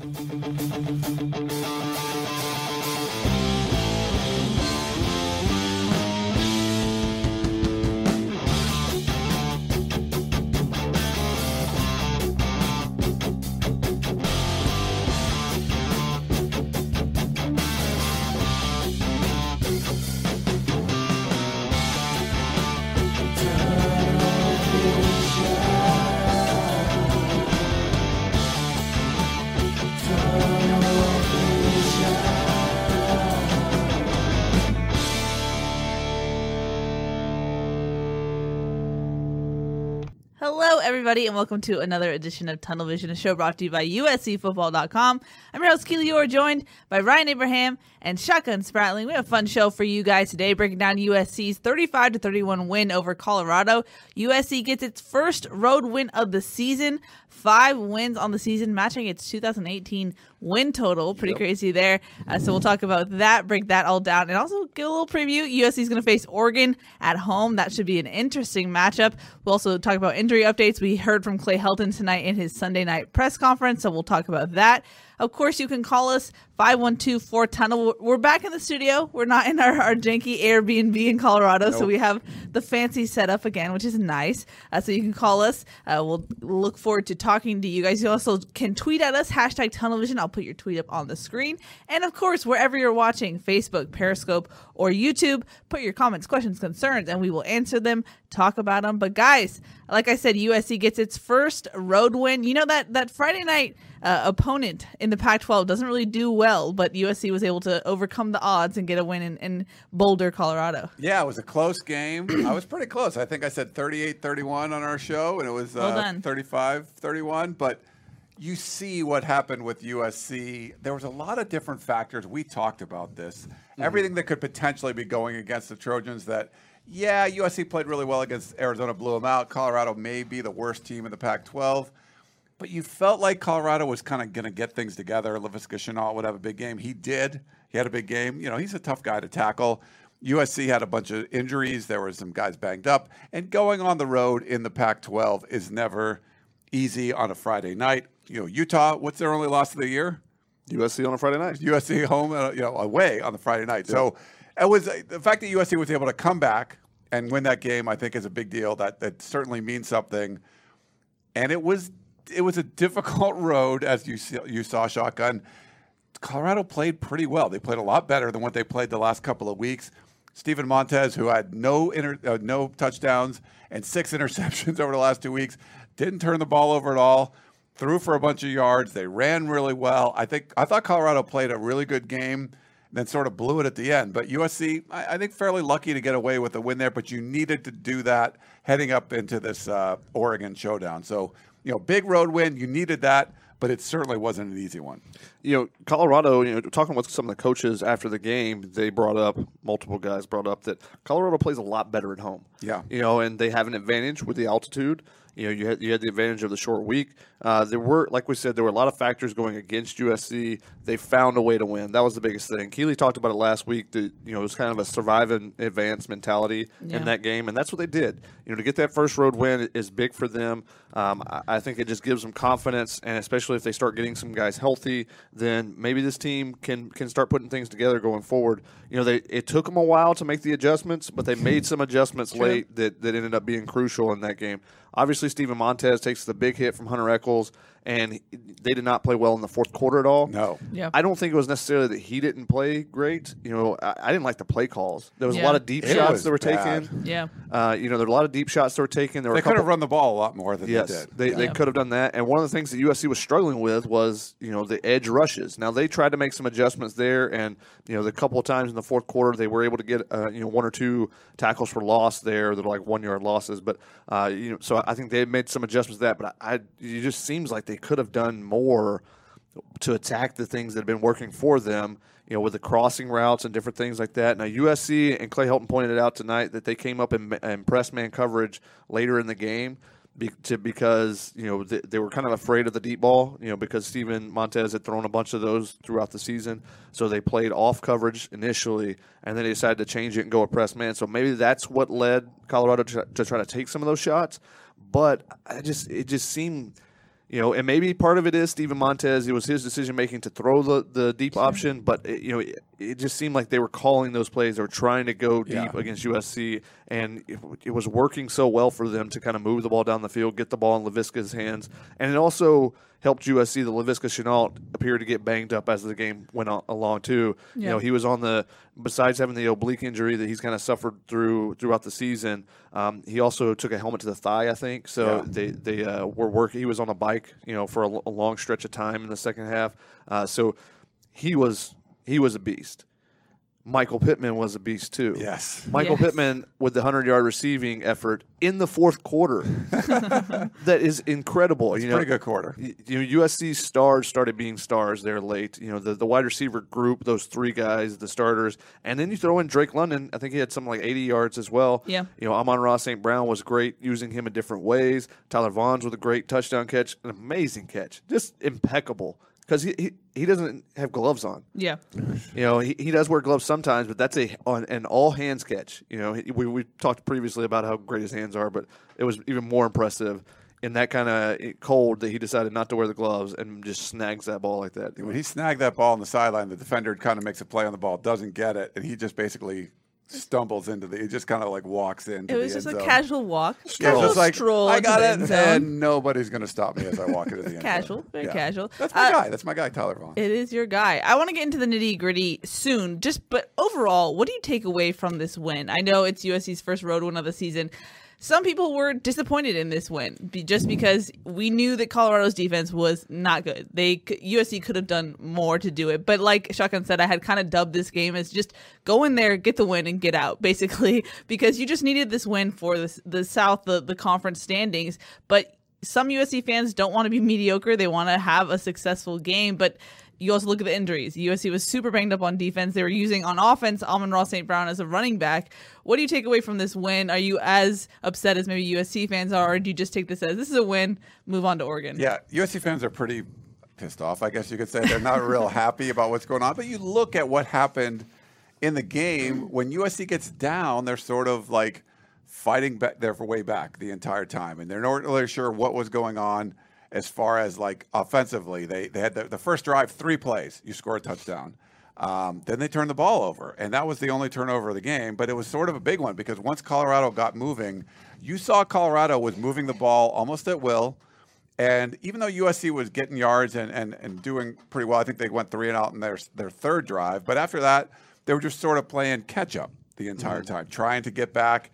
Thank you. Hello, everybody, and welcome to another edition of Tunnel Vision, a show brought to you by USCFootball.com. I'm your host, Keely Orr, joined by Ryan Abraham and Shotgun Spratling. We have a fun show for you guys today, breaking down USC's 35 to 31 win over Colorado. USC gets its first road win of the season, five wins on the season, matching its 2018 win total. Pretty crazy there. Uh, so we'll talk about that, break that all down, and also give a little preview. USC is going to face Oregon at home. That should be an interesting matchup. We'll also talk about injury updates. We heard from Clay Helton tonight in his Sunday night press conference, so we'll talk about that. Of course, you can call us 512 4 Tunnel. We're back in the studio. We're not in our, our janky Airbnb in Colorado, so we have the fancy setup again, which is nice. Uh, so you can call us. Uh, we'll look forward to talking to you guys. You also can tweet at us, hashtag Tunnelvision. I'll put your tweet up on the screen. And of course, wherever you're watching, Facebook, Periscope, or YouTube, put your comments, questions, concerns, and we will answer them, talk about them. But guys, like I said, USC gets its first road win. You know that that Friday night uh, opponent in the Pac-12 doesn't really do well, but USC was able to overcome the odds and get a win in, in Boulder, Colorado. Yeah, it was a close game. I was pretty close. I think I said 38-31 on our show, and it was Well uh, 35-31. But you see what happened with USC. There was a lot of different factors. We talked about this. Everything that could potentially be going against the Trojans that, yeah, USC played really well against Arizona, blew them out. Colorado may be the worst team in the Pac-12. But you felt like Colorado was kind of going to get things together. Laviska Shenault would have a big game. He did. He had a big game. You know, he's a tough guy to tackle. USC had a bunch of injuries. There were some guys banged up. And going on the road in the Pac 12 is never easy on a Friday night. You know, Utah, what's their only loss of the year? USC on a Friday night. USC home, uh, you know, away on the Friday night. So it was the fact that USC was able to come back and win that game. I think is a big deal. That that certainly means something. And it was it was a difficult road, as you see, you saw, shotgun. Colorado played pretty well. They played a lot better than what they played the last couple of weeks. Steven Montez, who had no inter, uh, no touchdowns and six interceptions over the last two weeks, didn't turn the ball over at all. Threw for a bunch of yards. They ran really well. I think I thought Colorado played a really good game, then sort of blew it at the end. But USC, I, I think, fairly lucky to get away with a win there. But you needed to do that heading up into this uh, Oregon showdown. So you know, big road win. You needed that, but it certainly wasn't an easy one. You know, Colorado, you know, talking with some of the coaches after the game, they brought up, multiple guys brought up that Colorado plays a lot better at home. Yeah. You know, and they have an advantage with the altitude. You know, you had, you had the advantage of the short week. Uh, there were, like we said, there were a lot of factors going against USC. They found a way to win. That was the biggest thing. Keely talked about it last week. That you know, it was kind of a survive and advance mentality Yeah. in that game, and that's what they did. You know, to get that first road win is big for them. Um, I, I think it just gives them confidence, and especially if they start getting some guys healthy, then maybe this team can can start putting things together going forward. You know, they it took them a while to make the adjustments, but they made some adjustments late that, that ended up being crucial in that game. Obviously, Steven Montez takes the big hit from Hunter Echols, and he- they did not play well in the fourth quarter at all. No. Yeah. I don't think it was necessarily that he didn't play great. You know, I, I didn't like the play calls. There was a lot of deep It shots that were bad. taken. Yeah. Uh, you know, there were a lot of deep shots that were taken. There were They a could have run the ball a lot more than Yes, they did. they, they could have done that. And one of the things that USC was struggling with was, you know, the edge rushes. Now they tried to make some adjustments there, and you know, the couple of times in the fourth quarter they were able to get, uh, you know, one or two tackles for loss there that are like one yard losses. But uh, you know, so I think they made some adjustments to that. But I, it just seems like they could have done more to attack the things that have been working for them. You know, with the crossing routes and different things like that. Now, USC and Clay Helton pointed out tonight that they came up in, in press man coverage later in the game be, to, because you know they, they, were kind of afraid of the deep ball. You know, because Steven Montez had thrown a bunch of those throughout the season, so they played off coverage initially, and then they decided to change it and go a press man. So maybe that's what led Colorado to, to try to take some of those shots. But I just it just seemed you know, and maybe part of it is Steven Montez. It was his decision making to throw the, the deep option, but it, you know, it, just seemed like they were calling those plays. They were trying to go deep yeah. against USC, and it, it, was working so well for them to kind of move the ball down the field, get the ball in Laviska's hands, and it also helped USC. The Laviska Shenault appeared to get banged up as the game went on, along too. Yeah. You know, he was on the besides having the oblique injury that he's kind of suffered through throughout the season. Um, he also took a helmet to the thigh, I think. So yeah. they they uh, were working. He was on a bike, you know, for a, a long stretch of time in the second half. Uh, so he was he was a beast. Michael Pittman was a beast too. Yes. Michael yes. Pittman with the 100 yard receiving effort in the fourth quarter. that is incredible. It's you know, pretty good quarter. You know, USC stars started being stars there late. You know, the, the wide receiver group, those three guys, the starters. And then you throw in Drake London. I think he had something like 80 yards as well. Yeah. You know, Amon-Ra St. Brown was great using him in different ways. Tyler Vaughns with a great touchdown catch, an amazing catch, just impeccable because he, he, he doesn't have gloves on. Yeah, mm-hmm. you know he, he does wear gloves sometimes, but that's a on an all hands catch. You know he, we we talked previously about how great his hands are, but it was even more impressive in that kind of eh, cold that he decided not to wear the gloves and just snags that ball like that. When he snagged that ball on the sideline, the defender kind of makes a play on the ball, doesn't get it, and he just basically stumbles into the. He just kind of like walks in. It was just a zone. casual walk, yeah, casual like, stroll. I got it, and nobody's going to stop me as I walk into the end. casual, zone. very yeah. casual. That's my uh, guy. That's my guy, Tyler Vaughn. It is your guy. I want to get into the nitty gritty soon. Just, but overall, what do you take away from this win? I know it's USC's first road win of the season some people were disappointed in this win just because we knew that Colorado's defense was not good. They USC could have done more to do it, but like Shotgun said, I had kind of dubbed this game as just go in there, get the win, and get out, basically, because you just needed this win for the the South, the the conference standings, but. Some USC fans don't want to be mediocre. They want to have a successful game, but you also look at the injuries. USC was super banged up on defense. They were using on offense Amon-Ra St. Brown as a running back. What do you take away from this win? Are you as upset as maybe USC fans are, or do you just take this as this is a win, move on to Oregon? Yeah, USC fans are pretty pissed off, I guess you could say. They're not real happy about what's going on. But you look at what happened in the game when USC gets down, they're sort of like fighting back their way back the entire time, and they're not really sure what was going on as far as like offensively. They they had the, the first drive, three plays, you score a touchdown. Um, then they turned the ball over, and that was the only turnover of the game. But it was sort of a big one because once Colorado got moving, you saw Colorado was moving the ball almost at will. And even though USC was getting yards and, and, and doing pretty well, I think they went three and out in their their third drive. But after that, they were just sort of playing catch up the entire mm-hmm. time, trying to get back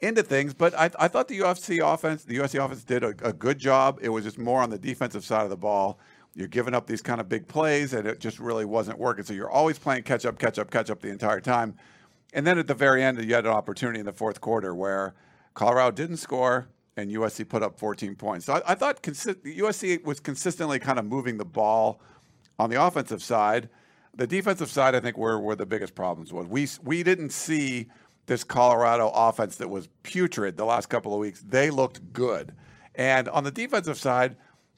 into things. But I, I thought the UFC offense, the USC offense did a, a, good job. It was just more on the defensive side of the ball. You're giving up these kind of big plays, and it just really wasn't working. So you're always playing catch up, catch up, catch up the entire time. And then at the very end, you had an opportunity in the fourth quarter where Colorado didn't score and USC put up 14 points. So I, I thought consi- USC was consistently kind of moving the ball on the offensive side. The defensive side, I think, were where the biggest problems was. We we didn't see this Colorado offense that was putrid the last couple of weeks, they looked good. And on the defensive side,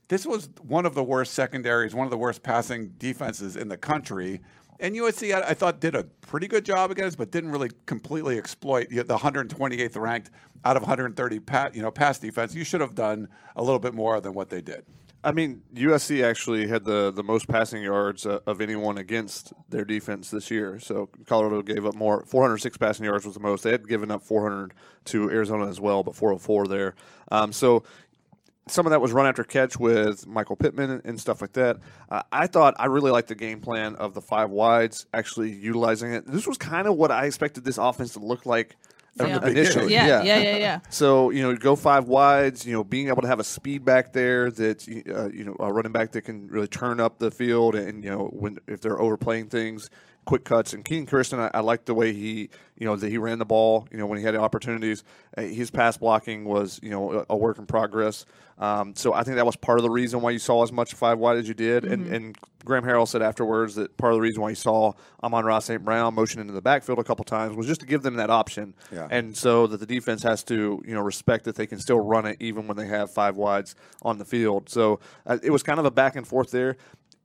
this was one of the worst secondaries, one of the worst passing defenses in the country. And USC, I, I thought, did a pretty good job against, but didn't really completely exploit the 128th ranked out of 130 pat, you know, pass defense. You should have done a little bit more than what they did. I mean, USC actually had the, the most passing yards uh, of anyone against their defense this year. So Colorado gave up more. 406 passing yards was the most. They had given up 400 to Arizona as well, but 404 there. Um, so some of that was run after catch with Michael Pittman and stuff like that. Uh, I thought I really liked the game plan of the five wides, actually utilizing it. This was kind of what I expected this offense to look like yeah. initially. Yeah, yeah, yeah, yeah. so you know, go five wides. You know, being able to have a speed back there that uh, you know a running back that can really turn up the field, and you know when if they're overplaying things, quick cuts. And Kenan Christon, I, I liked the way he, you know, that he ran the ball. You know, when he had opportunities, uh, his pass blocking was, you know, a, a work in progress. Um, so I think that was part of the reason why you saw as much five wide as you did. And, and Graham Harrell said afterwards that part of the reason why you saw Amon-Ra St. Brown motion into the backfield a couple times was just to give them that option. Yeah. And so that the defense has to, you know, respect that they can still run it even when they have five wides on the field. So uh, it was kind of a back and forth there.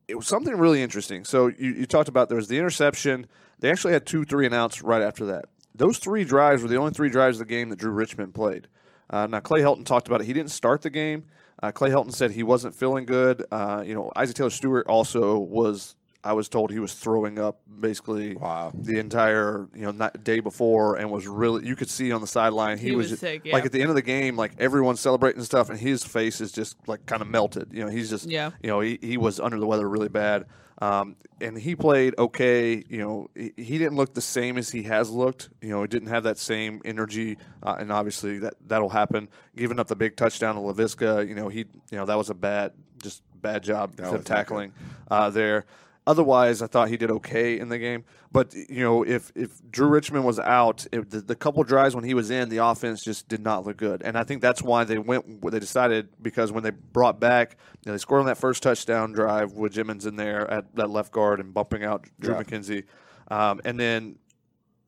It was something really interesting. So you, you talked about there was the interception. They actually had two three and outs right after that. Those three drives were the only three drives of the game that Drew Richmond played. Uh, now Clay Helton talked about it. He didn't start the game. Uh, Clay Helton said he wasn't feeling good. Uh, you know, Isaac Taylor Stewart also was. I was told he was throwing up basically Wow. the entire you know night, day before, and was really you could see on the sideline he, He was, was sick, like at the end of the game, like everyone's celebrating and stuff, and his face is just like kind of melted. You know, he's just Yeah. you know he, he was under the weather really bad. Um, and he played okay. You know, he, he didn't look the same as he has looked. You know, he didn't have that same energy, uh, and obviously that that'll happen. Giving up the big touchdown to Laviska, you know, he you know that was a bad, just bad job That of tackling uh, there. Otherwise, I thought he did okay in the game. But you know, if if Drew Richmond was out, if the, the couple drives when he was in, the offense just did not look good. And I think that's why they went. They decided because when they brought back, you know, they scored on that first touchdown drive with Jimmons in there at that left guard and bumping out Drew Yeah. McKenzie, um, and then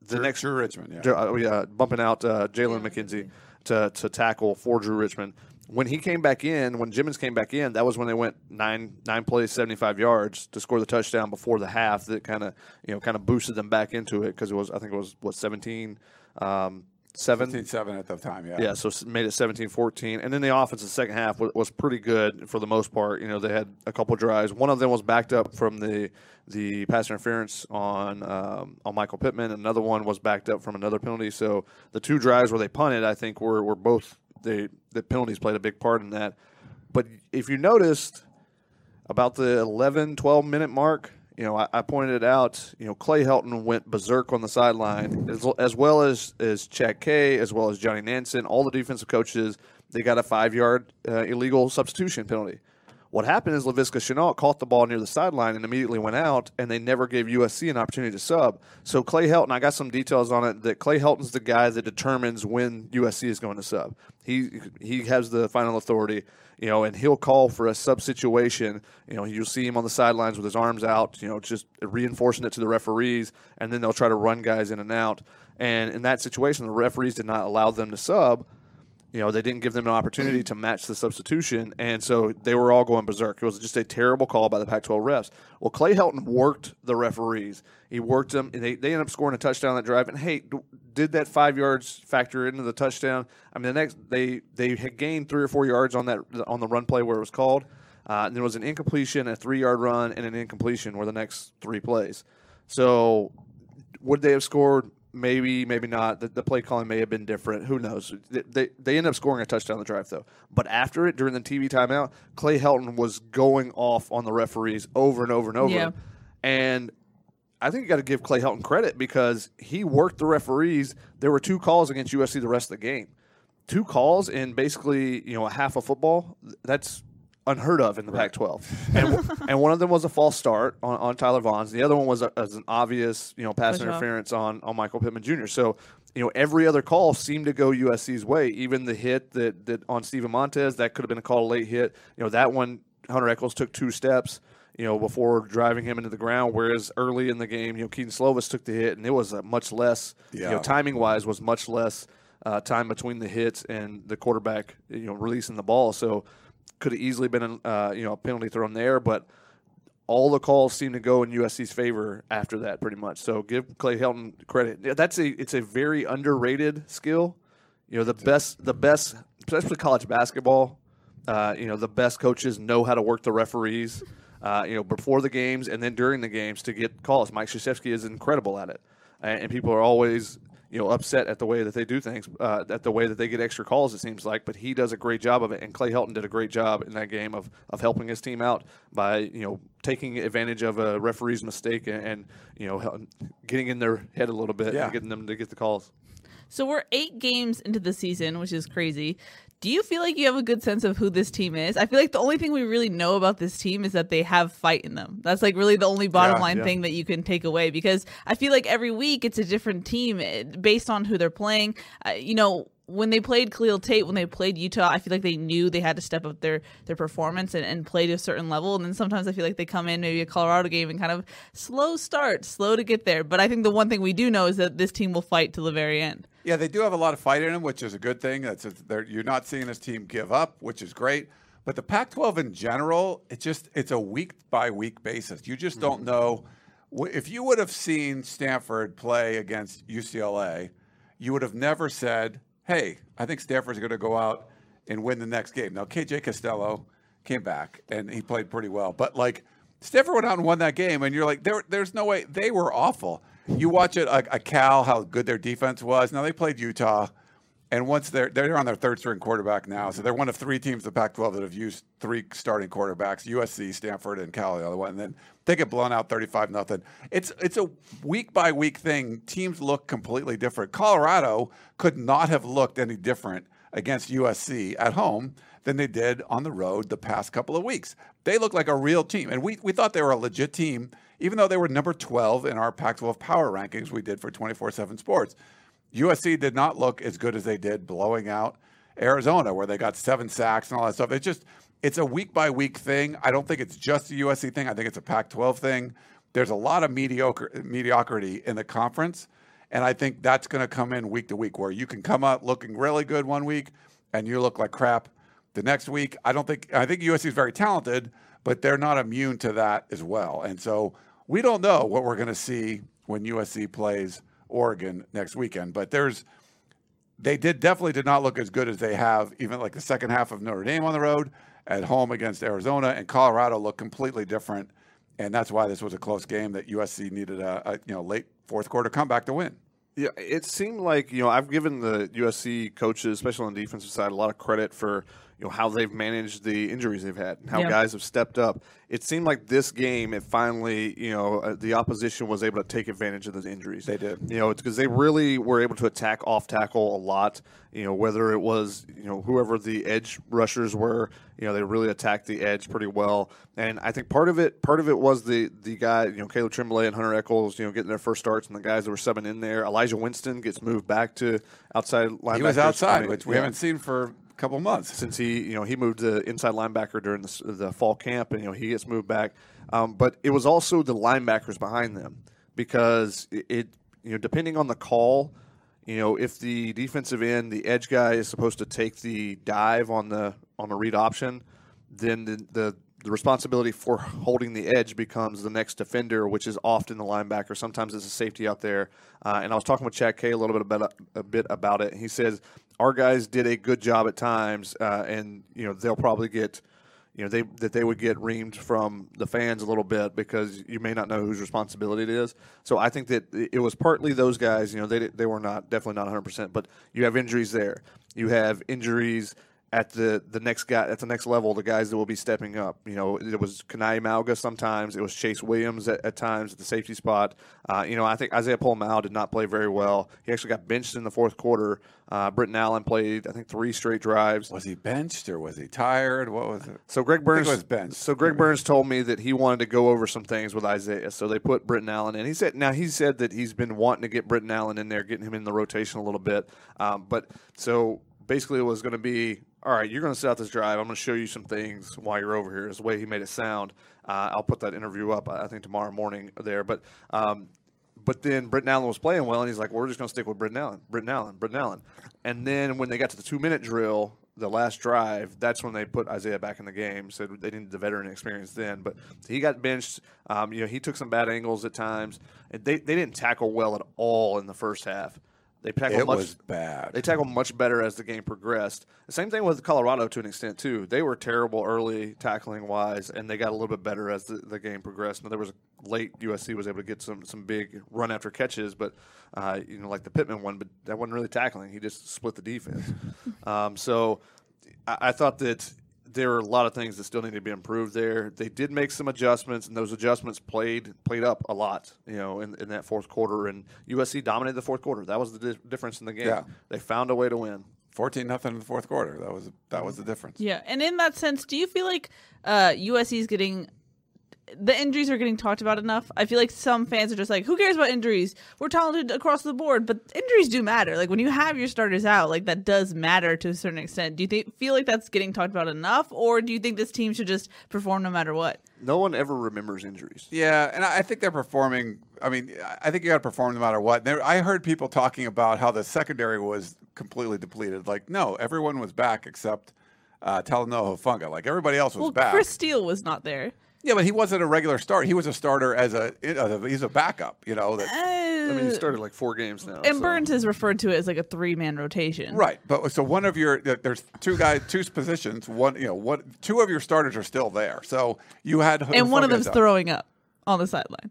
the Drew- next Drew Richmond, yeah. Dr- uh, yeah, bumping out uh, Jalen McKenzie to, to tackle for Drew Richmond. When he came back in, when Jimmons came back in, that was when they went nine nine plays, seventy five yards to score the touchdown before the half. That kind of you know kind of boosted them back into it because it was I think it was what 17, um, seven 15-7 at the time, yeah. yeah, so made it 17-14. And then the offense in the second half was, was pretty good for the most part. You know, they had a couple drives. One of them was backed up from the the pass interference on um, on Michael Pittman. Another one was backed up from another penalty. So the two drives where they punted, I think, were were both they the penalties played a big part in that. But if you noticed about the 11, 12 minute mark, you know, I, I pointed it out. You know, Clay Helton went berserk on the sideline, as, as well as as Chad Kay, as well as Johnny Nansen. All the defensive coaches, they got a five yard uh, illegal substitution penalty. What happened is Laviska Shenault caught the ball near the sideline and immediately went out, and they never gave USC an opportunity to sub. So Clay Helton, I got some details on it that Clay Helton's the guy that determines when USC is going to sub. He he has the final authority, you know, and he'll call for a sub situation. You know, you'll see him on the sidelines with his arms out, you know, just reinforcing it to the referees, and then they'll try to run guys in and out. And in that situation, the referees did not allow them to sub you know, they didn't give them an opportunity to match the substitution, and so they were all going berserk. It was just a terrible call by the Pac-12 refs. Well, Clay Helton worked the referees. He worked them, and they, they ended up scoring a touchdown that drive. And hey, did that five yards factor into the touchdown? I mean, the next they they had gained three or four yards on that on the run play where it was called. Uh, and there was an incompletion, a three-yard run, and an incompletion were the next three plays. So would they have scored? Maybe, maybe not. The, the play calling may have been different. Who knows? They, they they ended up scoring a touchdown on the drive though. But after it, during the TV timeout, Clay Helton was going off on the referees over and over and over. Yeah. And I think you got to give Clay Helton credit because he worked the referees. There were two calls against USC the rest of the game. Two calls in basically you know a half a football. That's unheard of in the Pac-12. And, and one of them was a false start on, on Tyler Vaughns. The other one was a, as an obvious you know pass Push off. interference on on Michael Pittman Jr. So you know every other call seemed to go USC's way. Even the hit that that on Steven Montez that could have been a call late hit. You know that one Hunter Echols took two steps you know, before driving him into the ground. Whereas early in the game, you know, Kedon Slovis took the hit, and it was a much less, you know, timing wise, was much less uh, time between the hits and the quarterback, you know, releasing the ball. So could have easily been, uh, you know, a penalty thrown there, but all the calls seem to go in USC's favor after that, pretty much. So give Clay Helton credit. That's a it's a very underrated skill. You know, the best the best, especially college basketball. Uh, you know, the best coaches know how to work the referees. Uh, you know, before the games and then during the games to get calls. Mike Krzyzewski is incredible at it, and, and people are always you know upset at the way that they do things, uh, at the way that they get extra calls. It seems like, but he does a great job of it, and Clay Helton did a great job in that game of of helping his team out by you know taking advantage of a referee's mistake and, and you know getting in their head a little bit Yeah. and getting them to get the calls. So we're eight games into the season, which is crazy. Do you feel like you have a good sense of who this team is? I feel like the only thing we really know about this team is that they have fight in them. That's like really the only bottom Yeah, line yeah. thing that you can take away because I feel like every week it's a different team eh, based on who they're playing. Uh, you know, when they played Khalil Tate, when they played Utah, I feel like they knew they had to step up their their performance and, and play to a certain level. And then sometimes I feel like they come in maybe a Colorado game and kind of slow start, slow to get there. But I think the one thing we do know is that this team will fight to the very end. Yeah, they do have a lot of fight in them, which is a good thing. That's they're, you're not seeing this team give up, which is great. But the Pac-12 in general, it just it's a week by week basis. You just don't mm-hmm. know if you would have seen Stanford play against UCLA, you would have never said, "Hey, I think Stanford's going to go out and win the next game." Now, KJ Costello came back and he played pretty well, but like Stanford went out and won that game, and you're like, there, there's no way they were awful. You watch it, a, a Cal, how good their defense was. Now they played Utah, and once they're they're on their third string quarterback now, so they're one of three teams the Pac-12 that have used three starting quarterbacks: USC, Stanford, and Cal. The other one, and then they get blown out 35 nothing. It's it's a week by week thing. Teams look completely different. Colorado could not have looked any different against USC at home than they did on the road the past couple of weeks. They look like a real team, and we we thought they were a legit team, even though they were number 12 in our Pac-12 power rankings we did for 24/7 Sports. USC did not look as good as they did blowing out Arizona, where they got seven sacks and all that stuff. It's just it's a week by week thing. I don't think it's just a USC thing. I think it's a Pac-12 thing. There's a lot of mediocre mediocrity in the conference, and I think that's going to come in week to week, where you can come out looking really good one week and you look like crap the next week. I don't think I think USC is very talented, but they're not immune to that as well. And so we don't know what we're going to see when USC plays Oregon next weekend. But there's they did definitely did not look as good as they have even like the second half of Notre Dame on the road at home against Arizona and Colorado looked completely different. And that's why this was a close game that USC needed a, a you know late fourth quarter comeback to win. Yeah, it seemed like you know I've given the USC coaches, especially on the defensive side, a lot of credit for you know how they've managed the injuries they've had, and how Yeah. guys have stepped up. It seemed like this game, it finally you know uh, the opposition was able to take advantage of those injuries. They did. You know, it's because they really were able to attack off tackle a lot. You know, whether it was you know whoever the edge rushers were, you know, they really attacked the edge pretty well. And I think part of it, part of it was the the guy, you know, Caleb Tremblay and Hunter Echols, you know, getting their first starts, and the guys that were subbing in there. Elijah Winston gets moved back to outside linebacker. He was outside, I mean, which we yeah haven't seen for a couple months. since he you know he moved to inside linebacker during the, the fall camp and you know he gets moved back um, but it was also the linebackers behind them because it, it you know depending on the call you know if the defensive end the edge guy is supposed to take the dive on the on the read option then the, the the responsibility for holding the edge becomes the next defender, which is often the linebacker. Sometimes it's a safety out there. Uh, and I was talking with Chad K a little bit about a bit about it. He says our guys did a good job at times, uh, and you know they'll probably get, you know, they that they would get reamed from the fans a little bit because you may not know whose responsibility it is. So I think that it was partly those guys. You know, they they were not definitely not 100, percent but you have injuries there. You have injuries at the the next guy at the next level, the guys that will be stepping up. You know, it was Kanai Mauga sometimes. It was Chase Williams at, at times at the safety spot. Uh, you know, I think Isaiah Pola-Mao did not play very well. He actually got benched in the fourth quarter. Uh, Britton Allen played, I think, three straight drives. Was he benched or was he tired? What was it? So Greg Burns was benched. So Greg Burns told me that he wanted to go over some things with Isaiah. So they put Britton Allen in. He said now he said that he's been wanting to get Britton Allen in there, getting him in the rotation a little bit. Um, but so basically, it was going to be all right. You're going to sit out this drive. I'm going to show you some things while you're over here. Is the way he made it sound. Uh, I'll put that interview up. I think tomorrow morning there. But um, but then Britton Allen was playing well, and he's like, "We're just going to stick with Britton Allen, Britton Allen, Britton Allen." And then when they got to the two minute drill, the last drive, that's when they put Isaiah back in the game. So they needed the veteran experience then. But he got benched. Um, you know, he took some bad angles at times. They they didn't tackle well at all in the first half. They tackled It much, was bad. They tackled much better as the game progressed. The same thing with Colorado to an extent too. They were terrible early tackling wise, and they got a little bit better as the, the game progressed. Now there was a late USC was able to get some some big run after catches, but uh, you know like the Pittman one, but that wasn't really tackling. He just split the defense. um, so I, I thought that there were a lot of things that still need to be improved there. They did make some adjustments, and those adjustments played played up a lot, you know, in, in that fourth quarter. And USC dominated the fourth quarter. That was the di- difference in the game. Yeah. They found a way to win. 14 nothing in the fourth quarter. That was that was the difference. Yeah, and in that sense, do you feel like uh, USC is getting the injuries are getting talked about enough? I feel like some fans are just like, "Who cares about injuries? We're talented across the board." But injuries do matter. Like when you have your starters out, like that does matter to a certain extent. Do you think feel like that's getting talked about enough, or do you think this team should just perform no matter what? No one ever remembers injuries. Yeah, and I I think they're performing. I mean, I think you got to perform no matter what. There, I heard people talking about how the secondary was completely depleted. Like, no, everyone was back except uh, Talanoa Hufanga. Like everybody else was Well, back. Chris Steele was not there. Yeah, but he wasn't a regular starter. He was a starter as a, as a he's a backup. You know that. I mean, he Uh, started like four games now. and so- Burns has referred to it as like a three man rotation. Right, but so one of your there's two guys, two positions. One, you know, what two of your starters are still there. So you had And one of them's out. throwing up on the sideline.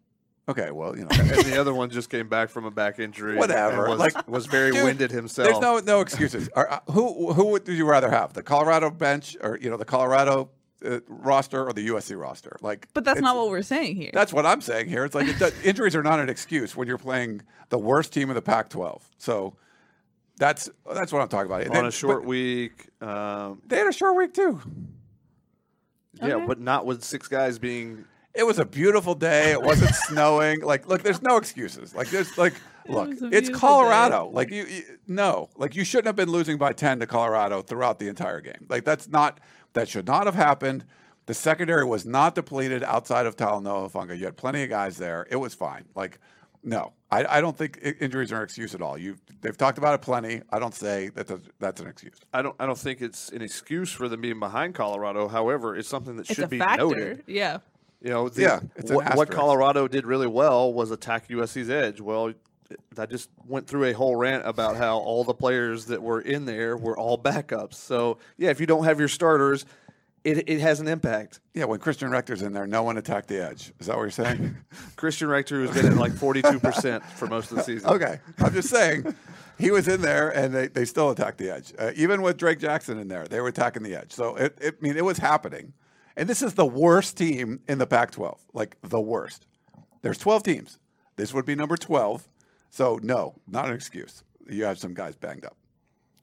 Okay, well, you know, and the other one just came back from a back injury. and whatever. was, like was very dude, winded himself. There's no no excuses. Are, uh, who who would you rather have? The Colorado bench, or you know, the Colorado uh, roster, or the USC roster? Like, But that's not what we're saying here. That's what I'm saying here. It's like it does, injuries are not an excuse when you're playing the worst team in the Pac-12. So that's that's what I'm talking about. on They- a short but week. Um, They had a short week too. yeah, Okay. but not with six guys being. It was a beautiful day. It wasn't snowing. Like, look, there's no excuses. Like, there's like, look, was a it's beautiful Colorado. Like, you, you, no, like you shouldn't have been losing by ten to Colorado throughout the entire game. Like, that's not that should not have happened. The secondary was not depleted outside of Talanoa Hufanga. You had plenty of guys there. It was fine. Like, no, I, I don't think injuries are an excuse at all. You, they've talked about it plenty. I don't say that that's, that's an excuse. I don't. I don't think it's an excuse for them being behind Colorado. However, it's something that it's should a be factor. noted. Yeah. You know, the, Yeah, what, what. Colorado did really well was attack USC's edge. Well, I just went through a whole rant about how all the players that were in there were all backups. So yeah, if you don't have your starters, it, it has an impact. Yeah, when Christian Rector's in there, no one attacked the edge. Is that what you're saying? Christian Rector has been at like forty two percent for most of the season. Okay, I'm just saying he was in there and they, they still attacked the edge. Uh, even with Drake Jackson in there, they were attacking the edge. So it, it I mean it was happening. And this is the worst team in the Pac-12, like the worst. There's 12 teams. This would be number 12. So no, not an excuse. You have some guys banged up.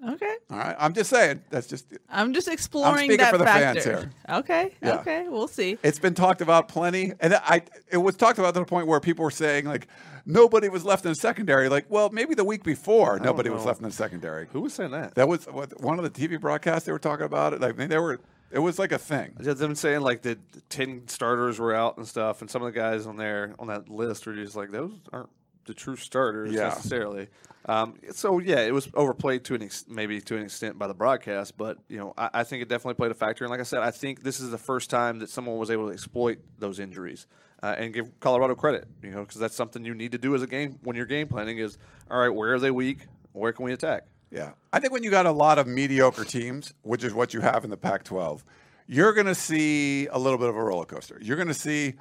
Okay. All right, I'm just saying that's just I'm just exploring speaking that for the factor. fans here. Okay. Yeah. Okay. We'll see. It's been talked about plenty, and I it was talked about to the point where people were saying like nobody was left in the secondary. Like, well, maybe the week before nobody was left in the secondary. Who was saying that? That was what, one of the TV broadcasts they were talking about it. I mean, they were. It was like a thing. Just them saying like the ten starters were out and stuff, and some of the guys on there on that list were just like those aren't the true starters Yeah. necessarily. Um, so yeah, it was overplayed to an ex- maybe to an extent by the broadcast, but you know I, I think it definitely played a factor. And like I said, I think this is the first time that someone was able to exploit those injuries uh, and give Colorado credit. You know because that's something you need to do as a game when you're game planning is all right. Where are they weak? Where can we attack? Yeah, I think when you got a lot of mediocre teams, which is what you have in the Pac-12, you're going to see a little bit of a roller coaster. You're going to see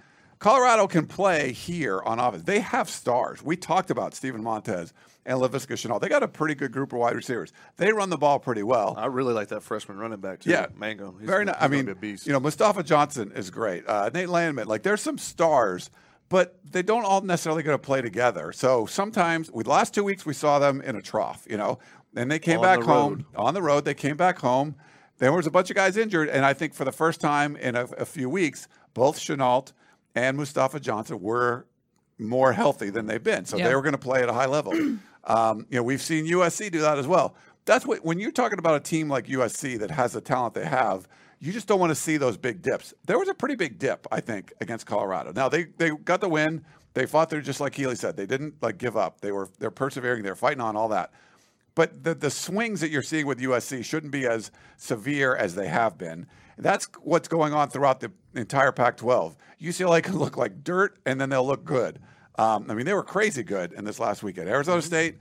Colorado can play here on offense. They have stars. We talked about Steven Montez and Laviska Shenault. They got a pretty good group of wide receivers. They run the ball pretty well. I really like that freshman running back too. Yeah, Mango. He's, very nice. I mean, be a beast. you know, Mustafa Johnson is great. Uh, Nate Landman, like there's some stars, but they don't all necessarily going to play together. So sometimes, with the last two weeks, we saw them in a trough. You know, and they came On back the home on the road. They came back home. There was a bunch of guys injured, and I think for the first time in a, a few weeks, both Shenault and Mustafa Johnson were more healthy than they've been. So Yeah. they were going to play at a high level. um, you know, we've seen USC do that as well. That's what when you're talking about a team like USC that has the talent they have, you just don't want to see those big dips. There was a pretty big dip, I think, against Colorado. Now they they got the win. They fought through just like Keely said. They didn't like give up. They were they're persevering. They're fighting on all that. But the, the swings that you're seeing with USC shouldn't be as severe as they have been. That's what's going on throughout the entire Pac 12. UCLA can look like dirt and then they'll look good. Um, I mean, they were crazy good in this last weekend. Arizona State,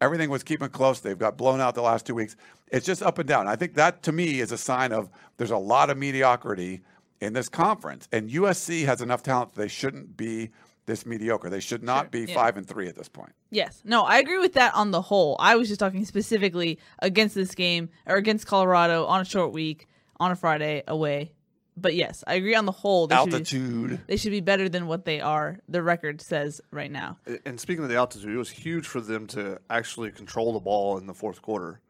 everything was keeping close. They've got blown out the last two weeks. It's just up and down. I think that to me is a sign of there's a lot of mediocrity in this conference. And USC has enough talent that they shouldn't be this mediocre. They should not be yeah. five and three at this point. Yes. No, I agree with that on the whole. I was just talking specifically against this game or against Colorado on a short week on a Friday away. But yes, I agree on the whole. They Should be, Altitude. they should be better than what they are. The record says right now. And speaking of the altitude, it was huge for them to actually control the ball in the fourth quarter.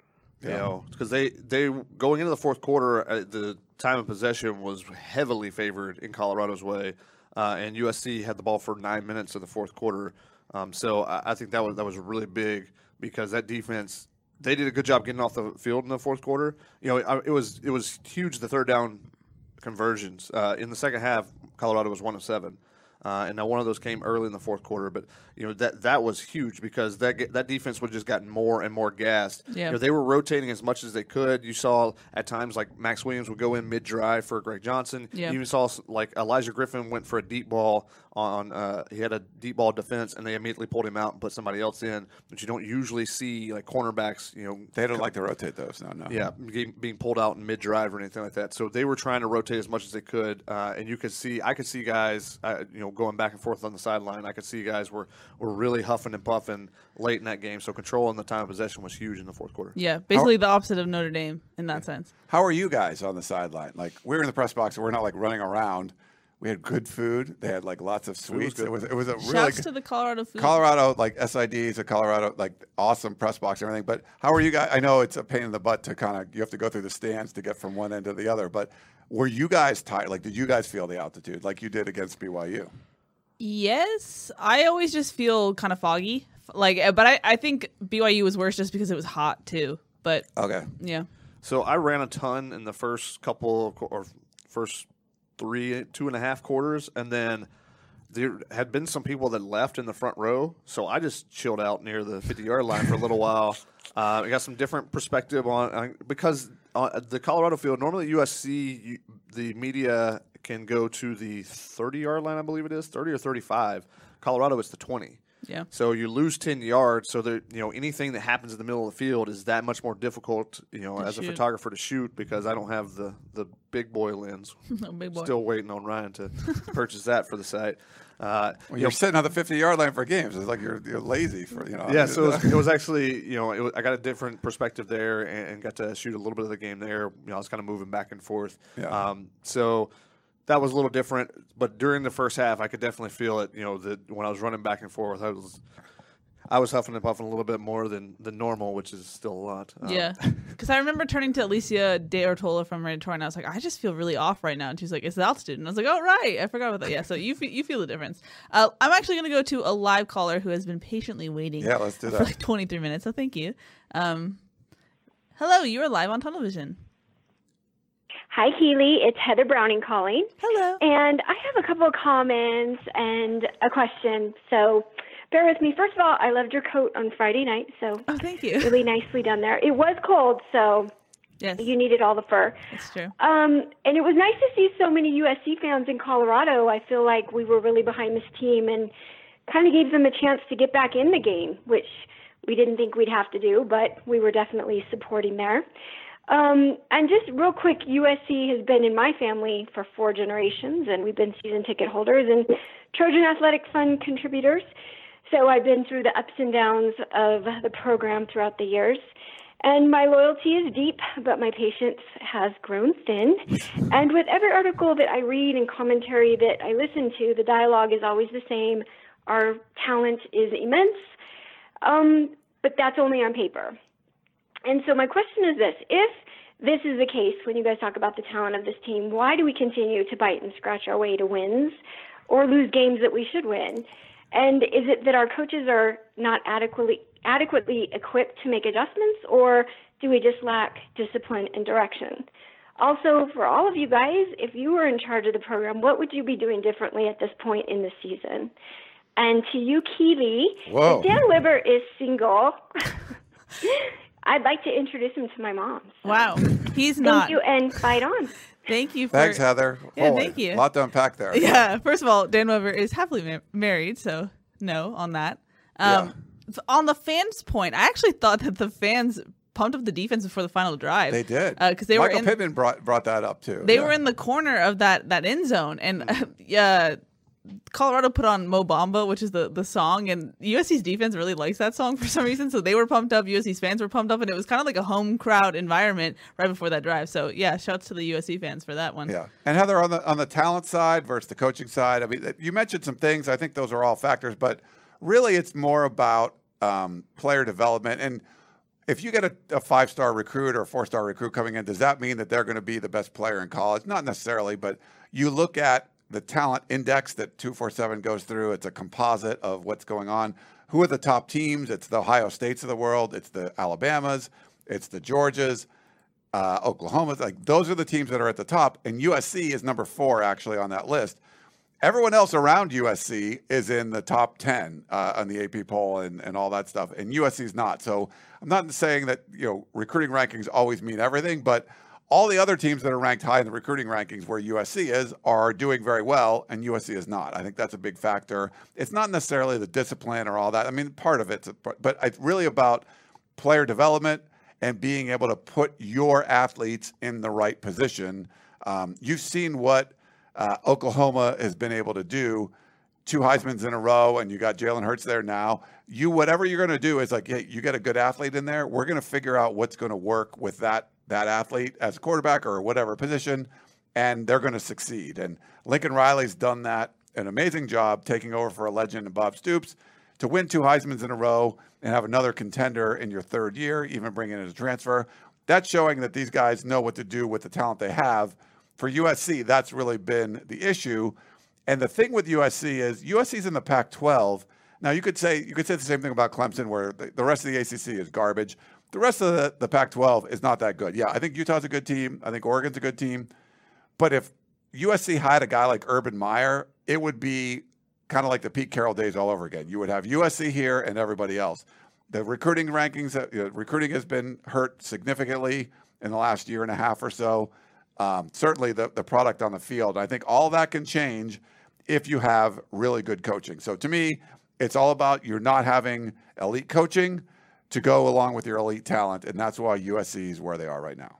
You know, because they they going into the fourth quarter, uh, the time of possession was heavily favored in Colorado's way, uh, and USC had the ball for nine minutes of the fourth quarter. Um, so I, I think that was that was really big because that defense they did a good job getting off the field in the fourth quarter. You know, it, it was it was huge the third down conversions uh, in the second half. Colorado was one of seven. Uh, and now one of those came early in the fourth quarter, but you know that that was huge because that that defense would just gotten more and more gassed. Yeah. You know, they were rotating as much as they could. You saw at times like Max Williams would go in mid drive for Greg Johnson. Yeah. You even saw like Olaijah Griffin went for a deep ball on. Uh, he had a deep ball defense, and they immediately pulled him out and put somebody else in, But you don't usually see like cornerbacks. You know, They don't like to rotate those. No, no. yeah, being pulled out in mid drive or anything like that. So they were trying to rotate as much as they could, uh, and you could see, I could see guys, uh, you know, going back and forth on the sideline. I could see guys were were really huffing and puffing late in that game. So controlling the time of possession was huge in the fourth quarter. Yeah, basically the opposite of Notre Dame in that sense. How are you guys on the sideline? Like we're in the press box, and we're not like running around. We had good food. They had like lots of sweets. It was it was a really Shouts good, to the Colorado food. Colorado like SIDs, a Colorado like awesome press box and everything. But how are you guys? I know it's a pain in the butt to kind of you have to go through the stands to get from one end to the other. But were you guys tired? Like, did you guys feel the altitude like you did against BYU? Yes, I always just feel kind of foggy. Like, uh, but I, I think BYU was worse just because it was hot too. But Okay. yeah, So I ran a ton in the first couple of, or first three, two and a half quarters, and then there had been some people that left in the front row. So I just chilled out near the 50 yard line for a little while. Uh, I got some different perspective on, on because uh, the Colorado field normally USC you, the media can go to the 30 yard line, I believe it is 30 or 35. Colorado it's the 20. Yeah, So you lose ten yards. So that you know anything that happens in the middle of the field is that much more difficult. You know, as a photographer to shoot because I don't have the the big boy lens. big boy. Still waiting on Ryan to purchase that for the site. Uh, Well, you you're know, sitting on the 50 yard line for games. It's like you're, you're lazy for you know. yeah, so it was, it was actually you know it was, I got a different perspective there and, and got to shoot a little bit of the game there. You know, I was kind of moving back and forth. Yeah. Um, so that was a little different, but during the first half, I could definitely feel it. You know, that when I was running back and forth, I was I was huffing and puffing a little bit more than than normal, which is still a lot. Um, yeah. Because I remember turning to Alicia De Ortola from Radiator, and I was like, I just feel really off right now. And she's like, It's the altitude, and I was like, Oh right, I forgot about that. Yeah, so you you feel the difference. Uh, I'm actually gonna go to a live caller who has been patiently waiting. Yeah, let's do for that. like 23 minutes. So thank you. Um, hello, you are live on television. Hi, Keely. It's Heather Browning calling. Hello. And I have a couple of comments and a question. So bear with me. First of all, I loved your coat on Friday night. So Oh, thank you. really nicely done there. It was cold, so Yes, you needed all the fur. that's true. Um, and it was nice to see so many USC fans in Colorado. I feel like we were really behind this team and kind of gave them a chance to get back in the game, which we didn't think we'd have to do, but we were definitely supporting there. Um, and just real quick, USC has been in my family for four generations, and we've been season ticket holders and Trojan Athletic Fund contributors. So I've been through the ups and downs of the program throughout the years. And my loyalty is deep, but my patience has grown thin. And with every article that I read and commentary that I listen to, the dialogue is always the same. Our talent is immense, um, but that's only on paper. And so my question is this if this is the case when you guys talk about the talent of this team, why do we continue to bite and scratch our way to wins or lose games that we should win? And is it that our coaches are not adequately adequately equipped to make adjustments or do we just lack discipline and direction? Also, for all of you guys, if you were in charge of the program, what would you be doing differently at this point in the season? And to you, Keely, Whoa. Dan Weber is single, I'd like to introduce him to my mom. So Wow, he's not. Thank you and fight on. Thank you for Thanks, Heather. Yeah, Holy, thank you. A lot to unpack there. Yeah, first of all, Dan Weber is happily ma- married, so no on that. Um, so On the fans' point, I actually thought that the fans pumped up the defense before the final drive. They did because they Michael were in, Pittman brought brought that up too. they yeah. were in the corner of that that end zone, and yeah. Colorado put on Mo Bamba, which is the, the song, and USC's defense really likes that song for some reason. So they were pumped up. USC's fans were pumped up, and it was kind of like a home crowd environment right before that drive. So yeah, shouts to the USC fans for that one. Yeah, and Heather on the on the talent side versus the coaching side. I mean, you mentioned some things. I think those are all factors, but really, it's more about um, player development. And if you get a, a five star recruit or a four star recruit coming in, does that mean that they're going to be the best player in college? Not necessarily, but you look at the talent index that 247 goes through, it's a composite of what's going on. Who are the top teams? It's the Ohio States of the world, it's the Alabamas, it's the Georgias, uh, Oklahoma's. Like those are the teams that are at the top, and USC is number four actually on that list. Everyone else around USC is in the top 10 uh, on the AP poll and, and all that stuff, and USC is not. So I'm not saying that you know recruiting rankings always mean everything, but all the other teams that are ranked high in the recruiting rankings where USC is are doing very well, and USC is not. I think that's a big factor. It's not necessarily the discipline or all that. I mean, part of it, but it's really about player development and being able to put your athletes in the right position. Um, you've seen what uh, Oklahoma has been able to do. Two Heisman's in a row, and you got Jalen Hurts there now. You whatever you're going to do is like, hey, you get a good athlete in there. We're going to figure out what's going to work with that that athlete as a quarterback or whatever position, and they're going to succeed. And Lincoln Riley's done that an amazing job taking over for a legend in Bob Stoops to win two Heisman's in a row and have another contender in your third year, even bringing in a transfer. That's showing that these guys know what to do with the talent they have. For USC, that's really been the issue. And the thing with USC is USC's in the Pac-12. Now you could say you could say the same thing about Clemson, where the rest of the ACC is garbage. The rest of the, the Pac 12 is not that good. Yeah, I think Utah's a good team. I think Oregon's a good team. But if USC had a guy like Urban Meyer, it would be kind of like the Pete Carroll days all over again. You would have USC here and everybody else. The recruiting rankings, uh, you know, recruiting has been hurt significantly in the last year and a half or so. Um, certainly the, the product on the field. I think all that can change if you have really good coaching. So to me, it's all about you're not having elite coaching to go along with your elite talent, and that's why USC is where they are right now.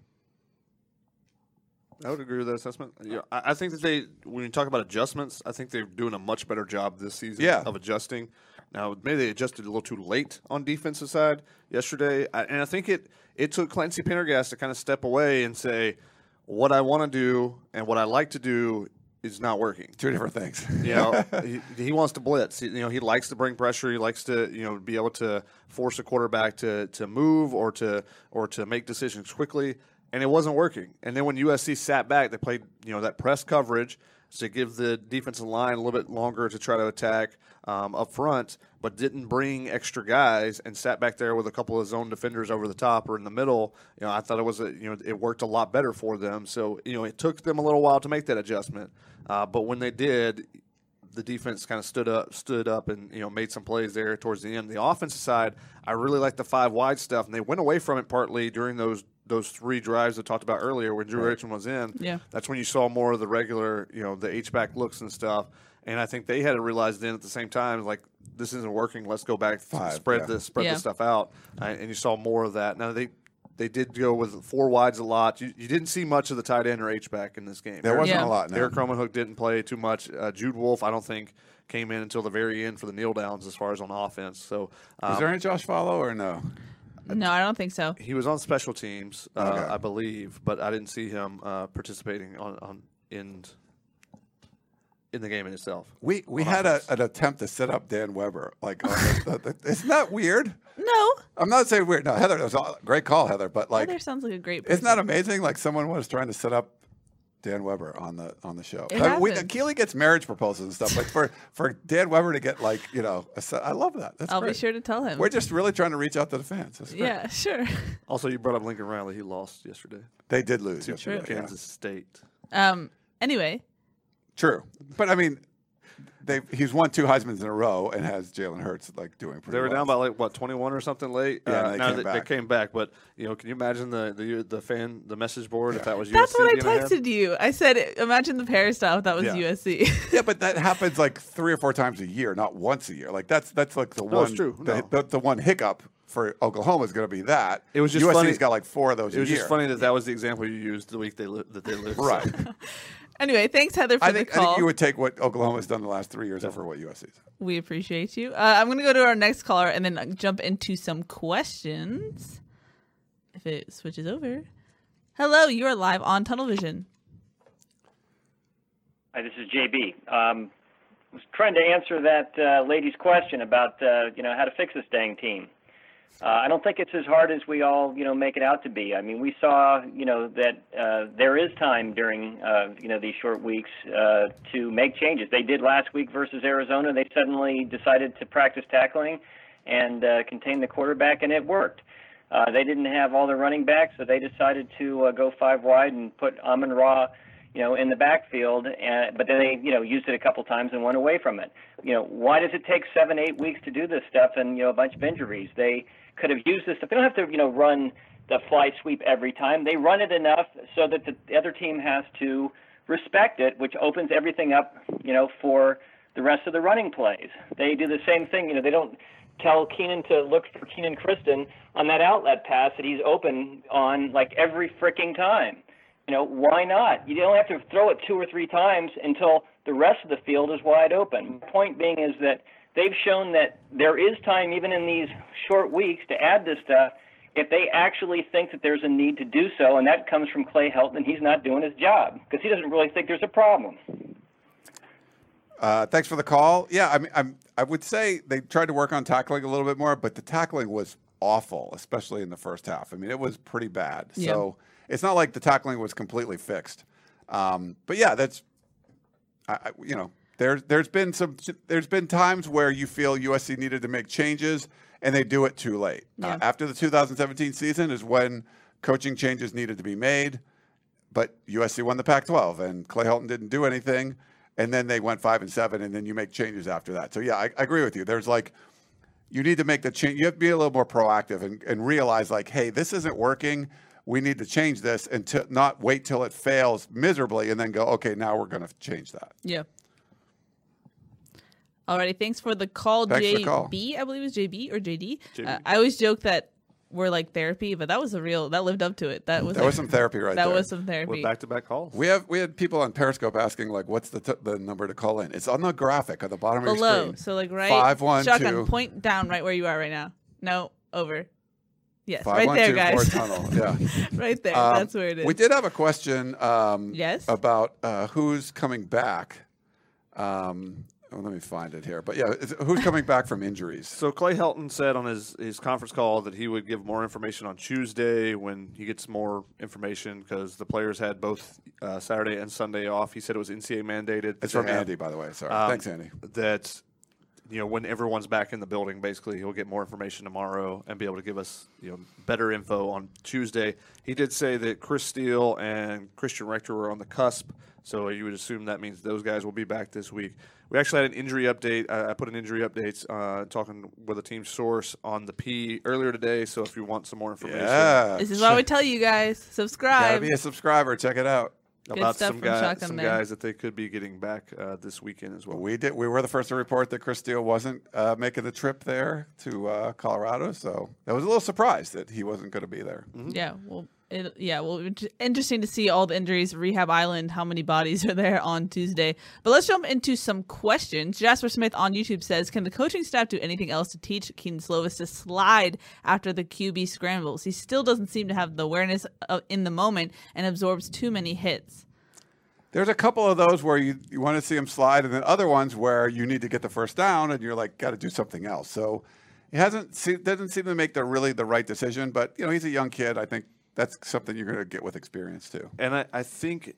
I would agree with that assessment. Yeah, I think that they, when you talk about adjustments, I think they're doing a much better job this season yeah. of adjusting. Now, maybe they adjusted a little too late on defensive side yesterday, and I think it it took Clancy Pendergast to kind of step away and say, "What I want to do and what I like to do is not working. Two different things. you know, he, he, wants to blitz. You know, he likes to bring pressure. He likes to you know be able to force a quarterback to to move or to or to make decisions quickly. And it wasn't working. And then when USC sat back, they played you know that press coverage to give the defensive line a little bit longer to try to attack um, up front, but didn't bring extra guys and sat back there with a couple of zone defenders over the top or in the middle. You know, I thought it was a, you know it worked a lot better for them. So you know, it took them a little while to make that adjustment, uh, but when they did, the defense kind of stood up, stood up, and you know made some plays there towards the end. The offensive side, I really like the five wide stuff, and they went away from it partly during those those three drives I talked about earlier when Drew right. Richmond was in. Yeah, that's when you saw more of the regular, you know, the H back looks and stuff. And I think they had to realize then at the same time, like this isn't working. Let's go back, Five, spread yeah. the spread yeah. the stuff out, uh, and you saw more of that. Now they they did go with four wides a lot. You, you didn't see much of the tight end or H back in this game. There wasn't yeah. a lot. No. Erik Krommenhoek didn't play too much. Uh, Jude Wolfe, I don't think came in until the very end for the kneel downs as far as on offense. So um, was there any Josh Falo or no? No, I don't think so. He was on special teams, uh, okay. I believe, but I didn't see him uh, participating on, on in in the game in itself. We we had a, an attempt to set up Dan Weber. Like, the, the, the, isn't that weird? No, I'm not saying weird. No, Heather, it was a great call, Heather. But like, Heather sounds like a great. Person. Isn't that amazing? Like, someone was trying to set up Dan Weber on the on the show. It I, we, Keely gets marriage proposals and stuff. Like for for Dan Weber to get like you know, a, I love that. That's I'll great. be sure to tell him. We're just really trying to reach out to the fans. Yeah, sure. Also, you brought up Lincoln Riley. He lost yesterday. They did lose to Kansas yeah. State. Um. Anyway. True, but I mean, they he's won two Heisman's in a row and has Jalen Hurts like doing pretty. They were well. down by like what twenty one or something late. Yeah, uh, they, came they, back. they came back. But you know, can you imagine the the, the fan the message board yeah. if that was That's USC what I texted you. I said, imagine the peristyle if that was yeah. USC. yeah, but that happens like three or four times a year, not once a year. Like that's that's like the no, one. true. The, no. the, the, one hiccup for Oklahoma is going to be that. It was just USC's funny. got like four of those. It was year. just funny that that was the example you used the week they li- that they lived. Right. Anyway, thanks Heather for I think, the call. I think you would take what Oklahoma's done the last three years over what USC's. We appreciate you. Uh, I'm going to go to our next caller and then jump into some questions. If it switches over. Hello, you are live on Tunnel Vision. Hi, this is JB. Um, I was trying to answer that uh, lady's question about uh, you know how to fix a dang team. Uh, I don't think it's as hard as we all, you know, make it out to be. I mean, we saw, you know, that uh, there is time during, uh, you know, these short weeks uh, to make changes. They did last week versus Arizona. They suddenly decided to practice tackling and uh, contain the quarterback, and it worked. Uh, they didn't have all their running backs, so they decided to uh, go five wide and put Amon Ra, you know, in the backfield. And, but then they, you know, used it a couple times and went away from it. You know, why does it take seven, eight weeks to do this stuff and you know a bunch of injuries? They could have used this stuff. They don't have to, you know, run the fly sweep every time. They run it enough so that the other team has to respect it, which opens everything up, you know, for the rest of the running plays. They do the same thing. You know, they don't tell Kedon to look for Kenan Christon on that outlet pass that he's open on like every freaking time. You know, why not? You don't have to throw it two or three times until the rest of the field is wide open. The point being is that they've shown that there is time, even in these short weeks, to add this stuff if they actually think that there's a need to do so, and that comes from Clay Helton, and he's not doing his job because he doesn't really think there's a problem. Uh, thanks for the call. Yeah, I mean, I'm, I would say they tried to work on tackling a little bit more, but the tackling was awful, especially in the first half. I mean, it was pretty bad. Yeah. So it's not like the tackling was completely fixed. Um, but yeah, that's, I, I, you know, there's there's been some there's been times where you feel USC needed to make changes and they do it too late. Uh, after the 2017 season is when coaching changes needed to be made but USC won the Pac-12, and Clay Helton didn't do anything, and then they went five and seven, and then you make changes after that. So yeah, I, I agree with you. There's like you need to make the change. You have to be a little more proactive and, and realize like, hey, this isn't working. We need to change this and to not wait till it fails miserably and then go, okay, now we're going to change that. Yeah. Alrighty, thanks for the call, Thanks for the JB. call. I believe it was JB or JD. JB. Uh, I always joke that we're like therapy, but that was a real that lived up to it. That was That like- was some therapy right there. that there. was some therapy. With back-to-back calls. We have we had people on Periscope asking like, what's the t- the number to call in? It's on the graphic at the bottom of your Below, screen. so like right. Five one Shotgun, two. point down right where you are right now. No, over. Yes, Five, right one, there, two, guys. Tunnel. Yeah. right there. Um, That's where it is. We did have a question. Um, Yes? About uh, who's coming back. Um, oh, let me find it here. But yeah, who's coming back from injuries? So Clay Helton said on his, his conference call that he would give more information on Tuesday when he gets more information because the players had both uh, Saturday and Sunday off. He said it was NCAA mandated. It's from have, Andy, by the way. Sorry. um, Thanks, Andy. That you know when everyone's back in the building, basically he'll get more information tomorrow and be able to give us you know better info on Tuesday. He did say that Chris Steele and Christian Rector were on the cusp, so you would assume that means those guys will be back this week. We actually had an injury update. I, I put an injury update uh, talking with a team source on the P earlier today. So if you want some more information Yeah. this is why we tell you guys Gotta subscribe. be a subscriber. Check it out. Good about some, guy, some guys that they could be getting back uh, this weekend as well. We did. We were the first to report that Chris Steele wasn't uh, making the trip there to uh, Colorado, so that was a little surprised that he wasn't going to be there. Yeah, well, it, yeah, well, interesting to see all the injuries. Rehab Island, how many bodies are there on Tuesday? But let's jump into some questions. Jasper Smith on YouTube says, "Can the coaching staff do anything else to teach Kedon Slovis to slide after the QB scrambles? He still doesn't seem to have the awareness of, in the moment and absorbs too many hits." There's a couple of those where you, you want to see him slide, and then other ones where you need to get the first down, and you're like, got to do something else. So he hasn't doesn't seem to make the really the right decision. But you know, he's a young kid. I think that's something you're going to get with experience too. And I, I think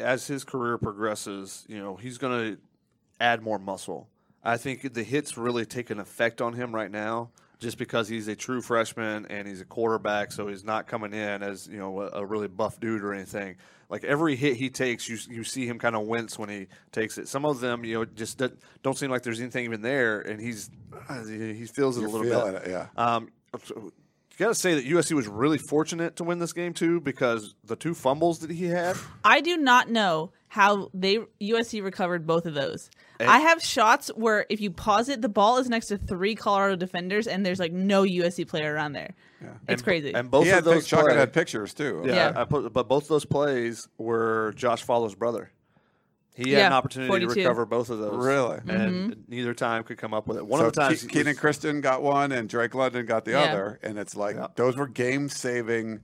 as his career progresses, you know, he's going to add more muscle. I think the hits really take an effect on him right now just because he's a true freshman and he's a quarterback, so he's not coming in as, you know, a, a really buff dude or anything. Like every hit he takes, you you see him kind of wince when he takes it. Some of them, you know, just don't, don't seem like there's anything even there, and he's he feels it You're a little bit. it, yeah. Um, you got to say that USC was really fortunate to win this game too, because the two fumbles that he had. I do not know how they USC recovered both of those. Eh. I have shots where if you pause it, the ball is next to three Colorado defenders, and there's like no USC player around there. It's and, crazy. And both he of had those pic- play- had pictures too. Yeah, Yeah. I put, but both of those plays were Josh Fowler's brother. He had Yeah, an opportunity 42. to recover both of those. Really? Mm-hmm. And neither time could come up with it. One so of the times Ke- Keenan was- Christon got one, and Drake London got the Yeah. other, and it's like Yeah. those were game-saving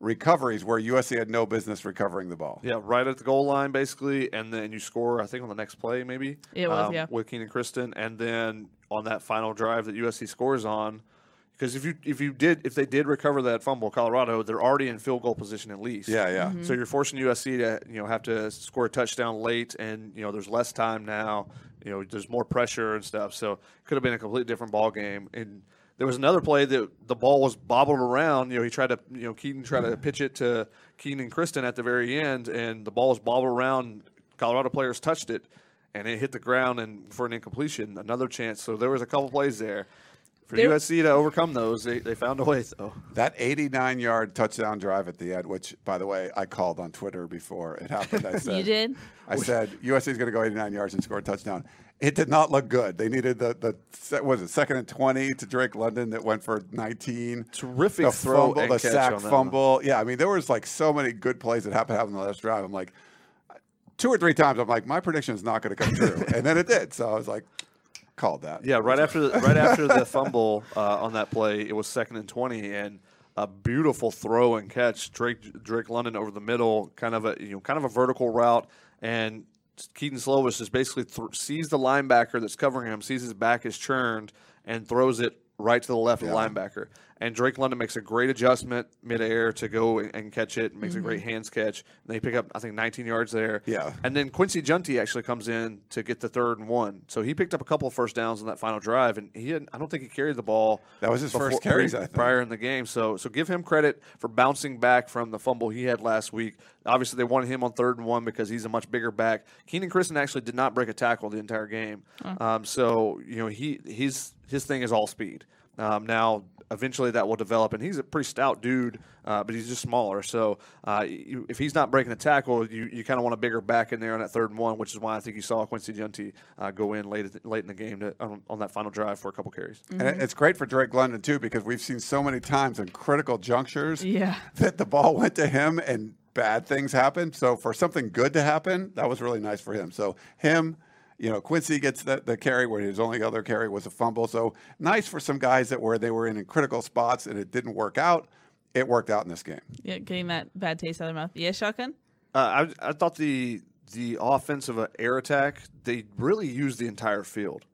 recoveries where USC had no business recovering the ball. Yeah, right at the goal line, basically, and then you score. I think on the next play, maybe. um, It was, yeah. with Kenan Christon, and then on that final drive that USC scores on, because if you if you did if they did recover that fumble, Colorado they're already in field goal position at least. Yeah, yeah. Mm-hmm. So you're forcing USC to you know have to score a touchdown late, and you know there's less time now. You know there's more pressure and stuff. So it could have been a completely different ball game. And there was another play that the ball was bobbled around. You know he tried to you know Kedon tried to pitch it to Keaton and Christon at the very end, and the ball was bobbled around. Colorado players touched it, and it hit the ground and for an incompletion. Another chance. So there was a couple plays there. For There- USC to overcome those, they, they found a way though. That 89 yard touchdown drive at the end, which, by the way, I called on Twitter before it happened. I said, You did? I said, USC is going to go 89 yards and score a touchdown. It did not look good. They needed the, the se- was it second and 20 to Drake London that went for 19. Terrific the throw fumble, and the catch sack on that fumble. Yeah, I mean, there was like so many good plays that happened to happen on the last drive. I'm like, two or three times, I'm like, my prediction is not going to come true. and then it did. So I was like, called that. Yeah, right after the, right after the fumble uh, on that play, it was second and twenty, and a beautiful throw and catch. Drake Drake London over the middle, kind of a you know kind of a vertical route, and Kedon Slovis just basically th- sees the linebacker that's covering him, sees his back is churned, and throws it right to the left of the linebacker. And Drake London makes a great adjustment midair to go and, and catch it, makes a great hands catch. And they pick up, I think, 19 yards there. Yeah. And then Quincy Jountti actually comes in to get the third and one. So he picked up a couple of first downs on that final drive, and he I don't think he carried the ball. That was his first before- carries, I think. prior in the game. So so give him credit for bouncing back from the fumble he had last week. Obviously, they wanted him on third and one because he's a much bigger back. Kenan Christon actually did not break a tackle the entire game. Um, so you know he his his thing is all speed. Um, now eventually that will develop, and he's a pretty stout dude, uh, but he's just smaller. So uh, you, if he's not breaking a tackle, you, you kind of want a bigger back in there on that third and one, which is why I think you saw Quincy Jountti uh, go in late late in the game to, on, on that final drive for a couple carries. And it's great for Drake London too because we've seen so many times in critical junctures Yeah. that the ball went to him and bad things happened. So for something good to happen, that was really nice for him. So him, you know, Quincy gets the, the carry where his only other carry was a fumble. So nice for some guys that were they were in, in critical spots and it didn't work out. It worked out in this game. Yeah, getting that bad taste out of their mouth. Yeah, shotgun. Uh, I, I thought the the offensive uh, air attack they really used the entire field.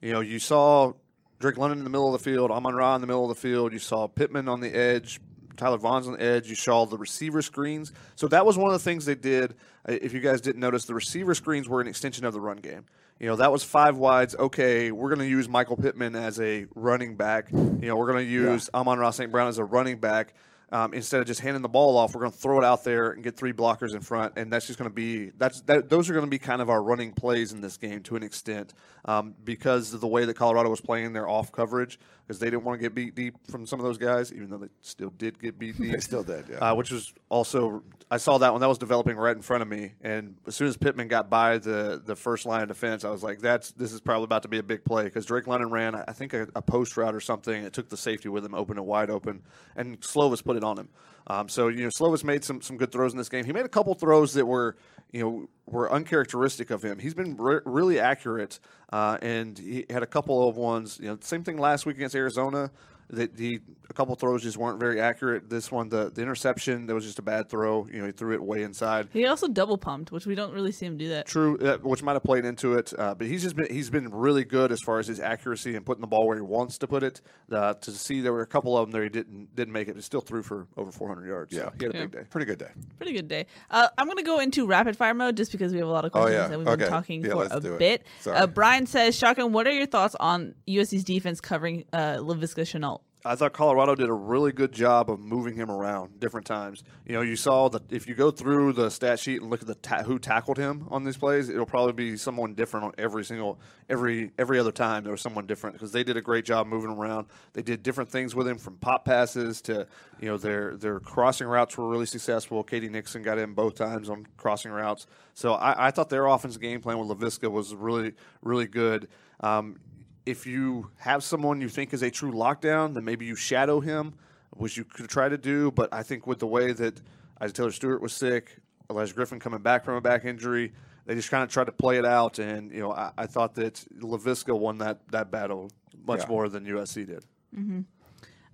You know, you saw Drake London in the middle of the field, Amon Ra in the middle of the field. You saw Pittman on the edge, Tyler Vaughns on the edge. You saw the receiver screens. So that was one of the things they did. Uh, If you guys didn't notice, the receiver screens were an extension of the run game. You know, that was five wides. Okay, we're going to use Michael Pittman as a running back. You know, we're going to use Amon Ra St. Brown as a running back. Um, instead of just handing the ball off, we're going to throw it out there and get three blockers in front, and that's just going to be that's that, those are going to be kind of our running plays in this game to an extent um, because of the way that Colorado was playing their off coverage because they didn't want to get beat deep from some of those guys, even though they still did get beat deep. They still did, yeah. Uh, which was also I saw that one that was developing right in front of me, and as soon as Pittman got by the the first line of defense, I was like, "That's this is probably about to be a big play." Because Drake London ran, I think, a, a post route or something. It took the safety with him, open it wide open, and Slovis put it on him. Um, so you know, Slovis made some some good throws in this game. He made a couple throws that were you know were uncharacteristic of him. He's been re- really accurate, uh, and he had a couple of ones. You know, same thing last week against Arizona. That the a couple throws just weren't very accurate. This one, the, the interception, that was just a bad throw. You know, he threw it way inside. He also double pumped, which we don't really see him do that. True, uh, which might have played into it, uh, but he's just been he's been really good as far as his accuracy and putting the ball where he wants to put it. Uh, to see there were a couple of them there he didn't didn't make it, but still threw for over 400 yards. So Yeah. he had a Yeah. big day. Pretty good day. Pretty good day. Uh, I'm going to go into rapid fire mode just because we have a lot of Oh, questions yeah. that we've been talking Yeah, for a bit. Uh, Brian says, Shotgun, what are your thoughts on USC's defense covering uh, Laviska Shenault? I thought Colorado did a really good job of moving him around different times. You know, you saw that if you go through the stat sheet and look at the ta- who tackled him on these plays, it'll probably be someone different on every single every every other time there was someone different because they did a great job moving around. They did different things with him from pop passes to you know their their crossing routes were really successful. K.D. Nixon got in both times on crossing routes, so I, I thought their offensive game plan with Laviska was really really good. Um, if you have someone you think is a true lockdown, then maybe you shadow him, which you could try to do. But I think with the way that Isaiah Taylor Stewart was sick, Olaijah Griffin coming back from a back injury, they just kind of tried to play it out. And you know, I, I thought that Laviska won that that battle much Yeah. more than USC did.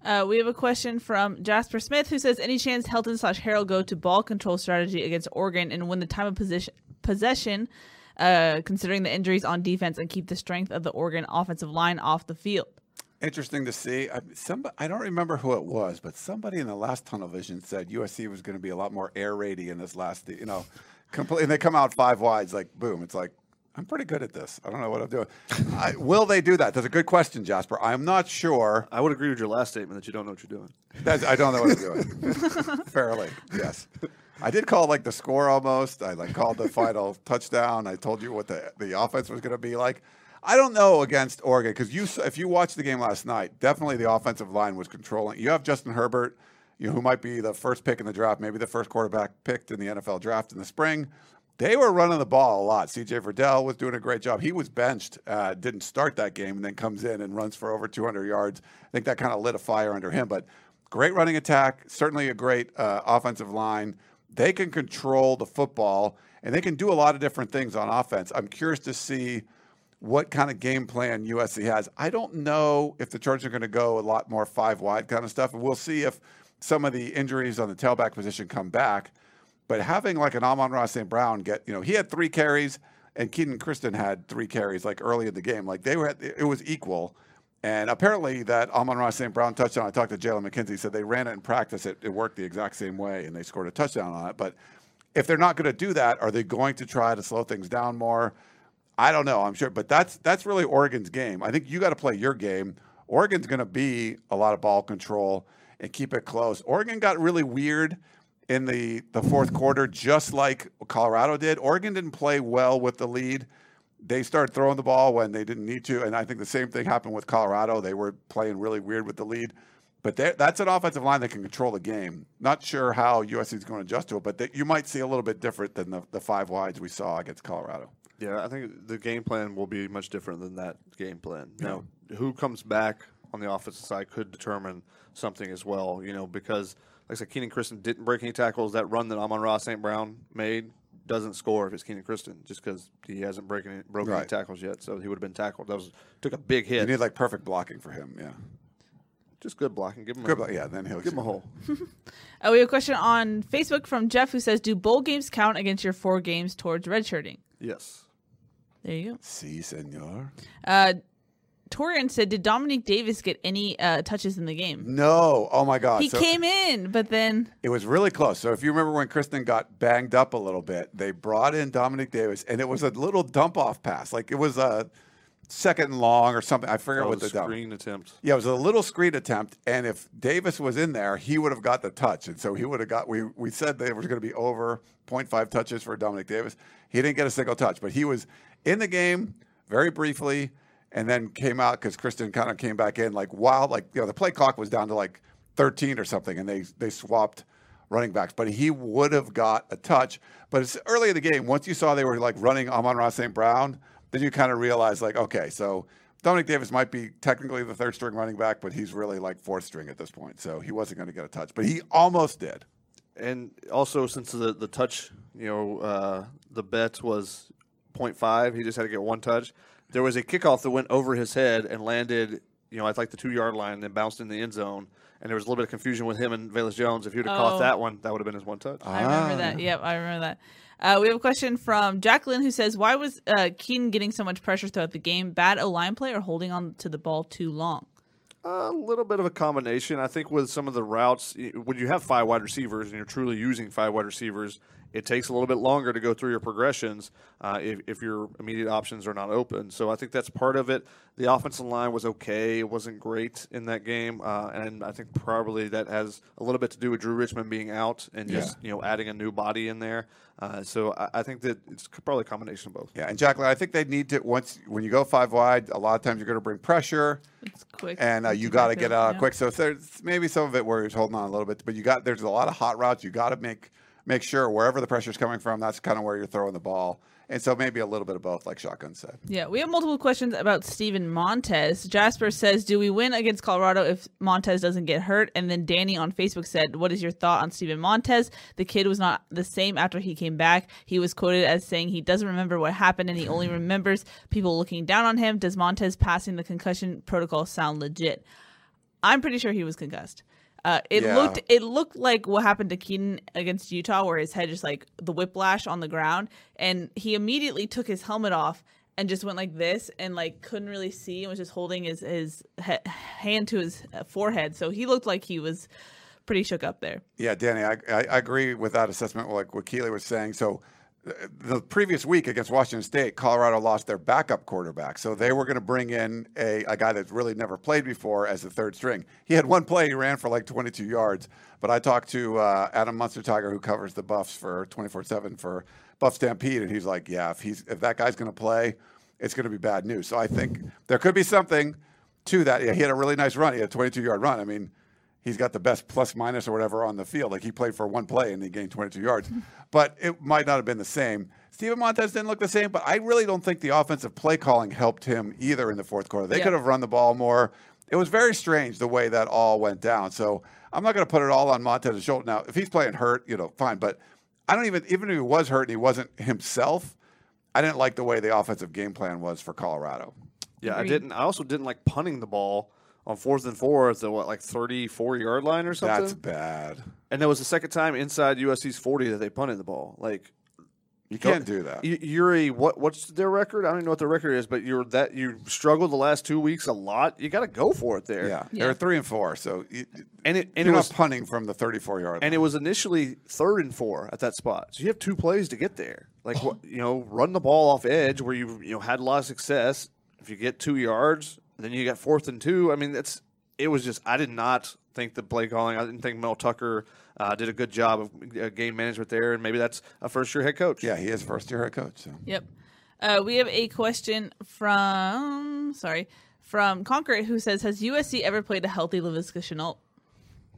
Uh, we have a question from Jasper Smith who says, "Any chance Helton slash Harrell go to ball control strategy against Oregon and win the time of position possession, uh, considering the injuries on defense and keep the strength of the Oregon offensive line off the field?" interesting to see. I, somebody, I don't remember who it was, but somebody in the last tunnel vision said USC was going to be a lot more air raidy in this last, you know, completely. And they come out five wides, like boom. It's like I'm pretty good at this. I don't know what I'm doing. I, will they do that? That's a good question, Jasper. I'm not sure. I would agree with your last statement that you don't know what you're doing. That's, I don't know what I'm doing. Fairly, yes. I did call like the score almost. I like called the final touchdown. I told you what the the offense was going to be like. I don't know against Oregon because you, if you watched the game last night, definitely the offensive line was controlling. You have Justin Herbert, you know, who might be the first pick in the draft, maybe the first quarterback picked in the NFL draft in the spring. They were running the ball a lot. CJ Verdell was doing a great job. He was benched, uh, didn't start that game, and then comes in and runs for over 200 yards. I think that kind of lit a fire under him. But great running attack, certainly a great uh, offensive line. They can control the football, and they can do a lot of different things on offense. I'm curious to see what kind of game plan USC has. I don't know if the Chargers are going to go a lot more five wide kind of stuff, and we'll see if some of the injuries on the tailback position come back. But having like an Amon-Ra St. Brown get, you know, he had three carries and Kenan Christon had three carries like early in the game. Like they were, it was equal. And apparently that Amon-Ra St. Brown touchdown, I talked to Jalen McKenzie, said they ran it in practice. It, it worked the exact same way and they scored a touchdown on it. But if they're not going to do that, are they going to try to slow things down more? I don't know. I'm sure, but that's that's really Oregon's game. I think you got to play your game. Oregon's going to be a lot of ball control and keep it close. Oregon got really weird in the the fourth quarter, just like Colorado did. Oregon didn't play well with the lead. They started throwing the ball when they didn't need to, and I think the same thing happened with Colorado. They were playing really weird with the lead. But that's an offensive line that can control the game. Not sure how USC is going to adjust to it, but they, you might see a little bit different than the, the five wides we saw against Colorado. Yeah, I think the game plan will be much different than that game plan. Now, who comes back on the offensive side could determine something as well, you know, because like I said, Kenan Christon didn't break any tackles. That run that Amon-Ra St. Brown made doesn't score if it's Kenan Christon just because he hasn't broken any, broken right. any tackles yet. So he would have been tackled. That was took a big hit. You need like perfect blocking for him. Yeah. Just good blocking. Give him good a, blo- yeah. Then he'll give him a hole. uh, we have a question on Facebook from Jeff who says, "Do bowl games count against your four games towards redshirting?" Yes. There you go. Si, senor. Uh, Torian said, "Did Dominic Davis get any uh, touches in the game?" No. Oh my God. He so came in, but then it was really close. So if you remember when Christon got banged up a little bit, they brought in Dominic Davis, and it was a little dump off pass. Like it was a second long or something. I forget oh, what the the screen dump. attempt. Yeah, it was a little screen attempt, and if Davis was in there, he would have got the touch, and so he would have got. We we said there was going to be over 0.5 touches for Dominic Davis. He didn't get a single touch, but he was in the game very briefly and then came out because Christon kind of came back in like while like you know the play clock was down to like 13 or something, and they they swapped running backs, but he would have got a touch. But it's early in the game. Once you saw they were like running Amon-Ra St. Brown, then you kind of realize like, okay, so Dominic Davis might be technically the third string running back, but he's really like fourth string at this point. So he wasn't going to get a touch, but he almost did. And also, since the the touch, you know, uh, the bet was 0.5, he just had to get one touch there was a kickoff that went over his head and landed, you know, at like the two yard line and then bounced in the end zone. And there was a little bit of confusion with him and Velus Jones. If he would have oh. caught that one, that would have been his one touch. I remember that. Ah. Yep, I remember that. Uh, we have a question from Jacqueline who says, "Why was uh, Kedon getting so much pressure throughout the game? Bad O line play or holding on to the ball too long?" A little bit of a combination. I think with some of the routes, when you have five wide receivers and you're truly using five wide receivers, it takes a little bit longer to go through your progressions uh, if, if your immediate options are not open. So I think that's part of it. The offensive line was okay; it wasn't great in that game, uh, and I think probably that has a little bit to do with Drew Richmond being out and just yeah. you know adding a new body in there. Uh, so I, I, think that it's probably a combination of both. Yeah, and Jacqueline, I think they need to once when you go five wide, a lot of times you're going to bring pressure. It's quick, and uh, you got to get out yeah. quick. So there's maybe some of it where he's holding on a little bit, but you got there's a lot of hot routes. You got to make make sure wherever the pressure is coming from, that's kind of where you're throwing the ball. And so maybe a little bit of both, like Shotgun said. Yeah, we have multiple questions about Steven Montez. Jasper says, Do we win against Colorado if Montez doesn't get hurt? And then Danny on Facebook said, What is your thought on Steven Montez? The kid was not the same after he came back. He was quoted as saying he doesn't remember what happened and he only remembers people looking down on him. Does Montez passing the concussion protocol sound legit? I'm pretty sure he was concussed. Uh, it yeah. looked it looked like what happened to Kedon against Utah, where his head just like the whiplash on the ground, and he immediately took his helmet off and just went like this and like couldn't really see and was just holding his his he- hand to his uh, forehead. So he looked like he was pretty shook up there. Yeah, Danny, I, I, I agree with that assessment, like what Keely was saying. So the previous week against Washington State, Colorado lost their backup quarterback. So they were going to bring in a, a guy that's really never played before as the third string. He had one play, he ran for like 22 yards. But I talked to uh, Adam Munsterteiger, who covers the Buffs for 24 7 for Buff Stampede, and he's like, yeah, if, he's, if that guy's going to play, it's going to be bad news. So I think there could be something to that. Yeah, he had a really nice run. He had a 22 yard run. I mean, he's got the best plus minus or whatever on the field. Like he played for one play and he gained 22 yards, but it might not have been the same. Steven Montez didn't look the same, but I really don't think the offensive play calling helped him either in the fourth quarter. They Yeah. could have run the ball more. It was very strange the way that all went down. So I'm not going to put it all on Montez's shoulder. Now, if he's playing hurt, you know, fine. But I don't even, even if he was hurt and he wasn't himself, I didn't like the way the offensive game plan was for Colorado. Yeah, I didn't. I also didn't like punting the ball on fourth and four at the what, like thirty-four yard line or something. That's bad. and that was the second time inside USC's forty that they punted the ball. Like You can't do that. you- you're a what? What's their record? I don't even know what their record is, but you're that you struggled the last two weeks a lot. You got to go for it there. Yeah, Yeah. they're three and four. So you, and it and you're it was punting from the 34 yard line. and it was initially third and four at that spot. So you have two plays to get there. Like what you know, run the ball off edge where you you know had a lot of success. If you get two yards, then you got fourth and two. I mean, that's it was just I did not think the play calling. I didn't think Mel Tucker uh, did a good job of uh, game management there, and maybe that's a first year head coach. yeah, he is first year head coach. So Yep. Uh, we have a question from sorry from Conquer who says, "Has USC ever played a healthy Laviska Shenault?"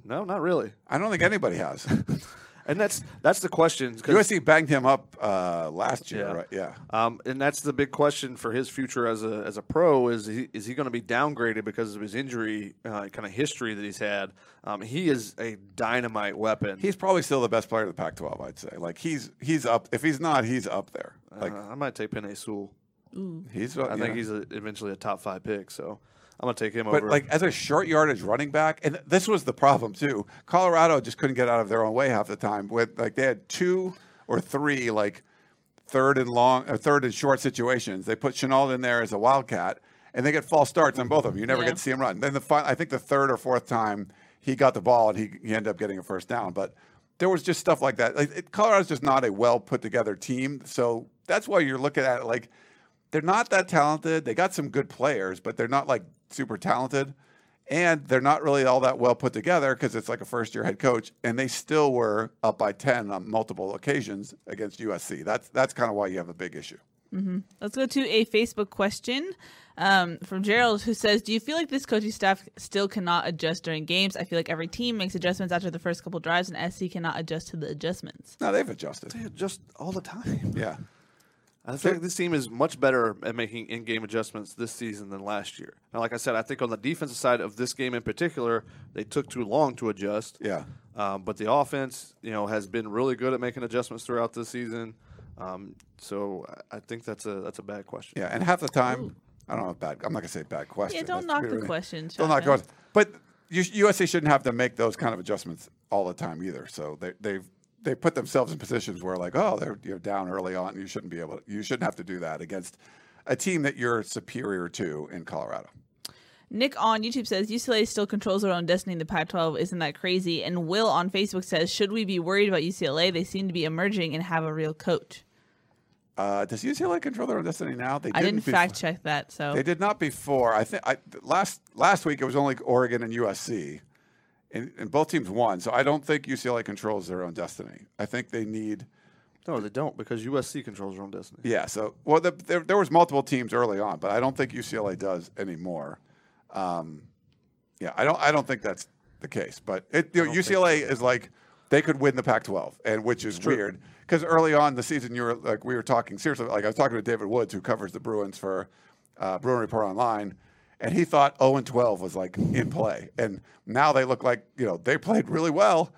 No, not really. I don't think anybody has. And that's that's the question. 'cause- USC banged him up uh, last year, Yeah. right? Yeah. Um, and that's the big question for his future as a as a pro is he, is he going to be downgraded because of his injury uh, kind of history that he's had? Um, he is a dynamite weapon. He's probably still the best player of the Pac-12, I'd say. Like he's he's up. If he's not, he's up there. Like uh, I might take Penei Sewell. he's. I yeah. think he's a, eventually a top five pick, so I'm gonna take him But over. like as a short yardage running back, and this was the problem too. Colorado just couldn't get out of their own way half the time. With like they had two or three like third and long, or third and short situations. They put Shenault in there as a wildcat, and they get false starts on both of them. You never Yeah. get to see him run. Then the fi- I think the third or fourth time he got the ball and he, he ended up getting a first down. But there was just stuff like that. Like it, Colorado's just not a well put together team. So that's why you're looking at it like they're not that talented. They got some good players, but they're not like super talented. And they're not really all that well put together because it's like a first year head coach. And they still were up by 10 on multiple occasions against USC. That's, that's kind of why you have a big issue. Let's go to a Facebook question um, from Gerald who says, "Do you feel like this coaching staff still cannot adjust during games? I feel like every team makes adjustments after the first couple drives, and SC cannot adjust to the adjustments." No, they've adjusted. They adjust all the time. Yeah. I feel like this team is much better at making in-game adjustments this season than last year. Now, like I said, I think on the defensive side of this game in particular, they took too long to adjust. Yeah. Um, but the offense, you know, has been really good at making adjustments throughout this season. Um, so I I think that's a that's a bad question. Yeah. And half the time, I don't know, bad. I'm not going to say bad question. Yeah, don't That's knock the really- question, Don't knock the question. But you, USC shouldn't have to make those kind of adjustments all the time either. So they, they've they put themselves in positions where like, oh, they're you're down early on. You shouldn't be able. To, you shouldn't have to do that against a team that you're superior to in Colorado. Nick on YouTube says UCLA still controls their own destiny in the Pac-12. Isn't that crazy? And Will on Facebook says, "Should we be worried about UCLA? They seem to be emerging and have a real coach." Uh, does UCLA control their own destiny now? They I didn't befo- fact check that, so They did not before. I think I, last last week it was only Oregon and USC, and, and both teams won. So I don't think UCLA controls their own destiny. I think they need. No, they don't because USC controls their own destiny. Yeah. So well, the, there there was multiple teams early on, but I don't think UCLA does anymore. Um, yeah, I don't I don't think that's the case. But it, you know, UCLA is like they could win the Pac-12, and which is weird because early on the season you were like we were talking seriously. Like I was talking to David Woods, who covers the Bruins for uh, Bruin Report Online. And he thought 0 and 12 was like in play, and now they look like you know they played really well.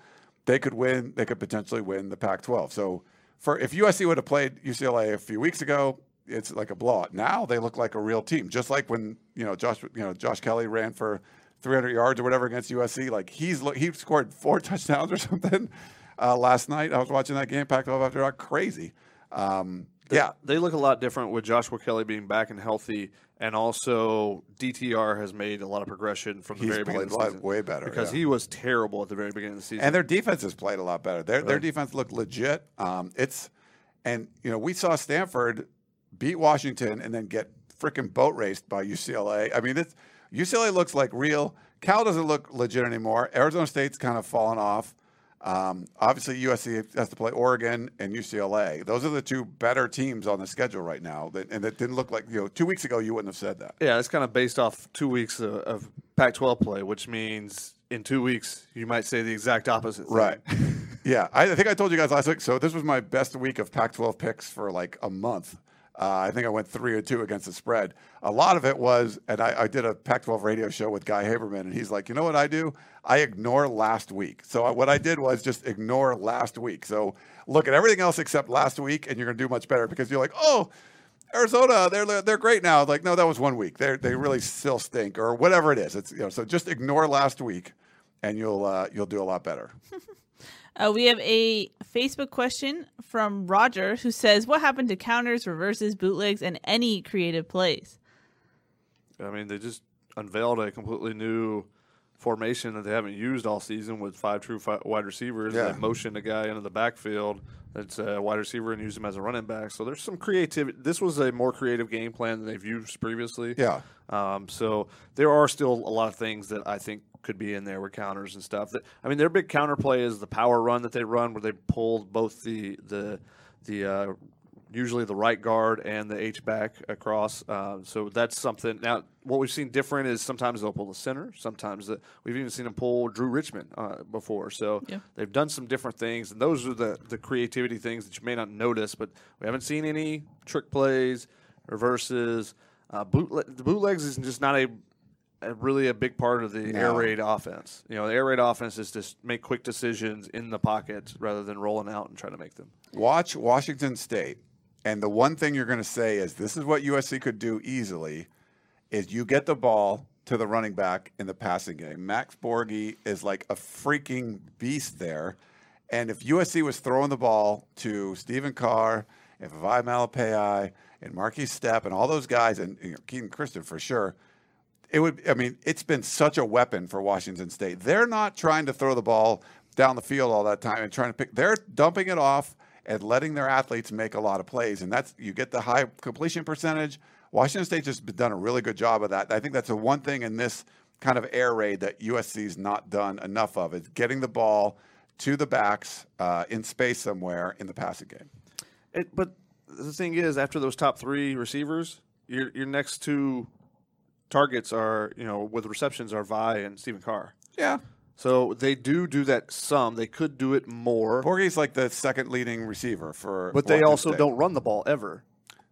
They could win. They could potentially win the Pac-12. So for if USC would have played UCLA a few weeks ago, it's like a blowout. Now they look like a real team, just like when you know Josh, you know Josh Kelley ran for 300 yards or whatever against USC. Like he's he scored four touchdowns or something uh, last night. I was watching that game, Pac-12 after dark, crazy. Um, Yeah. They look a lot different with Joshua Kelley being back and healthy, and also DTR has made a lot of progression from the He's very beginning of played the season. way better, because yeah. he was terrible at the very beginning of the season. And their defense has played a lot better. Their their defense looked legit. Um, it's and you know we saw Stanford beat Washington and then get freaking boat raced by UCLA. I mean, it's, UCLA looks like real. Cal doesn't look legit anymore. Arizona State's kind of fallen off. Um, obviously, USC has to play Oregon and UCLA. Those are the two better teams on the schedule right now. That, and it didn't look like you know two weeks ago you wouldn't have said that. Yeah, it's kind of based off two weeks of, of Pac-12 play, which means in two weeks you might say the exact opposite. thing. Right. yeah, I, I think I told you guys last week. So this was my best week of Pac-12 picks for like a month. Uh, I think I went three or two against the spread. A lot of it was, and I, I did a Pac-12 radio show with Guy Haberman, and he's like, you know what I do? I ignore last week. So I, what I did was just ignore last week. So look at everything else except last week, and you're going to do much better because you're like, oh. Arizona, they're they're great now. Like, no, that was one week. They they really still stink, or whatever it is. It's you know. So just ignore last week, and you'll uh, you'll do a lot better. Uh, we have a Facebook question from Roger who says, "What happened to counters, reverses, bootlegs, and any creative plays?" I mean, they just unveiled a completely new formation that they haven't used all season with five true fi- wide receivers. Yeah. They motioned a guy into the backfield that's a wide receiver and used him as a running back. So there's some creativity. This was a more creative game plan than they've used previously. Yeah. Um, so there are still a lot of things that I think could be in there with counters and stuff. That I mean, their big counter play is the power run that they run, where they pull both the the the uh, usually the right guard and the H back across. Uh, so that's something. Now, what we've seen different is sometimes they'll pull the center. Sometimes the, we've even seen them pull Drew Richmond uh, before. So Yeah. they've done some different things, and those are the the creativity things that you may not notice. But we haven't seen any trick plays, reverses. Uh, the bootlegs is just not a, a really a big part of the air raid offense. You know, the air raid offense is just make quick decisions in the pocket rather than rolling out and trying to make them. Watch Washington State, and the one thing you're going to say is this is what USC could do easily: is you get the ball to the running back in the passing game. Max Borghi is like a freaking beast there, and if USC was throwing the ball to Stephen Carr, if Vi Malepeai, and Markese Stepp, and all those guys, and you know, Kenan Christon for sure. It would. I mean, it's been such a weapon for Washington State. They're not trying to throw the ball down the field all that time and trying to pick. They're dumping it off and letting their athletes make a lot of plays, and that's you get the high completion percentage. Washington State just done a really good job of that. I think that's the one thing in this kind of air raid that USC's not done enough of is getting the ball to the backs uh, in space somewhere in the passing game. It, but the thing is, after those top three receivers, your your next two targets are you know with receptions are Vi and Stephen Carr. Yeah, So they do do that some. They could do it more, Borghi's like the second leading receiver for. but they also State. don't run the ball ever.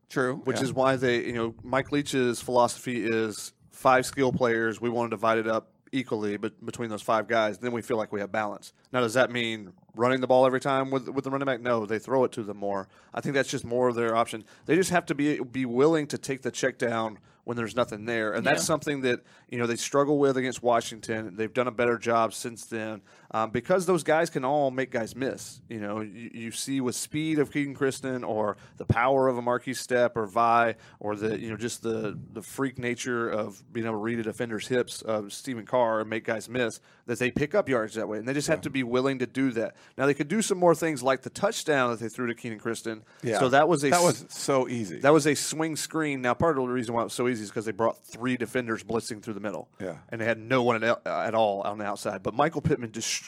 True, which yeah. is why they, you know, Mike Leach's philosophy is five skill players. We want to divide it up equally, but between those five guys, then we feel like we have balance. Now, does that mean running the ball every time with with the running back? No, they throw it to them more. I think that's just more of their option. They just have to be be willing to take the check down when there's nothing there, and that's Yeah. something that you know they struggle with against Washington. They've done a better job since then um, because those guys can all make guys miss. You know, you, you see with speed of Kenan Christon or the power of a Markese Stepp or Vi or the you know just the the freak nature of being able to read a defender's hips of Stephen Carr and make guys miss that they pick up yards that way, and they just have to be willing to do that. Now they could do some more things like the touchdown that they threw to Kenan Christon. Yeah. So that was a that was so easy. that was a swing screen. Now, part of the reason why it was so easy is because they brought three defenders blitzing through the middle. Yeah. And they had no one at, at all on the outside. But Michael Pittman destroyed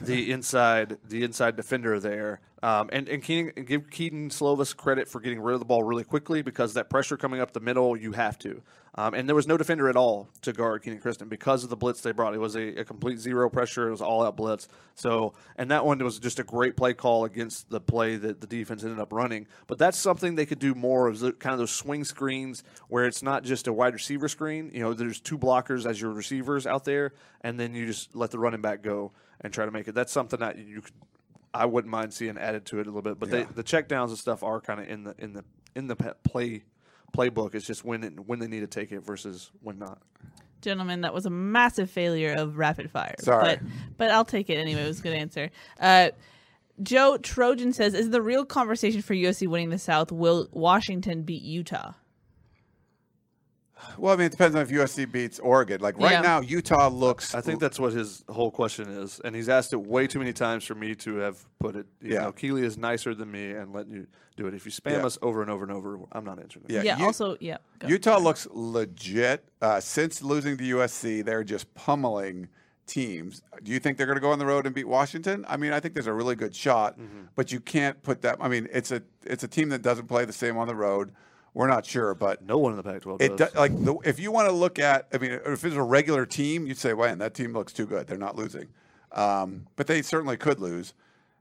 the inside the inside defender there. Um, and and give Kedon Slovis credit for getting rid of the ball really quickly because that pressure coming up the middle, you have to. Um, and there was no defender at all to guard Kenan Christon because of the blitz they brought. It was a, a complete zero pressure. It was all out blitz. So, and that one was just a great play call against the play that the defense ended up running. But that's something they could do more of, kind of those swing screens where it's not just a wide receiver screen. You know, there's two blockers as your receivers out there, and then you just let the running back go and try to make it. That's something that you could. I wouldn't mind seeing added to it a little bit, but they, the check downs and stuff are kind of in the in the in the play playbook. It's just when it, when they need to take it versus when not. Gentlemen, that was a massive failure of rapid fire. Sorry. But but I'll take it anyway. It was a good answer. Uh, Joe Trojan says, "Is the real conversation for USC winning the South? Will Washington beat Utah?" Well, I mean, it depends on if USC beats Oregon. Like right Yeah. now, Utah looks. I think that's what his whole question is, and he's asked it way too many times for me to have put it. You Yeah. know, Keely is nicer than me and letting you do it. If you spam Yeah. us over and over and over, I'm not answering. it. Yeah, Yeah. you- also, yeah. go. Utah looks legit. Uh, since losing to USC, they're just pummeling teams. Do you think they're going to go on the road and beat Washington? I mean, I think there's a really good shot, Mm-hmm. but you can't put that. I mean, it's a it's a team that doesn't play the same on the road. We're not sure, but No one in the Pac-12 it does. do, like the, if you want to look at. I mean, if it's a regular team, you'd say, "Man, that team looks too good. They're not losing," um, but they certainly could lose.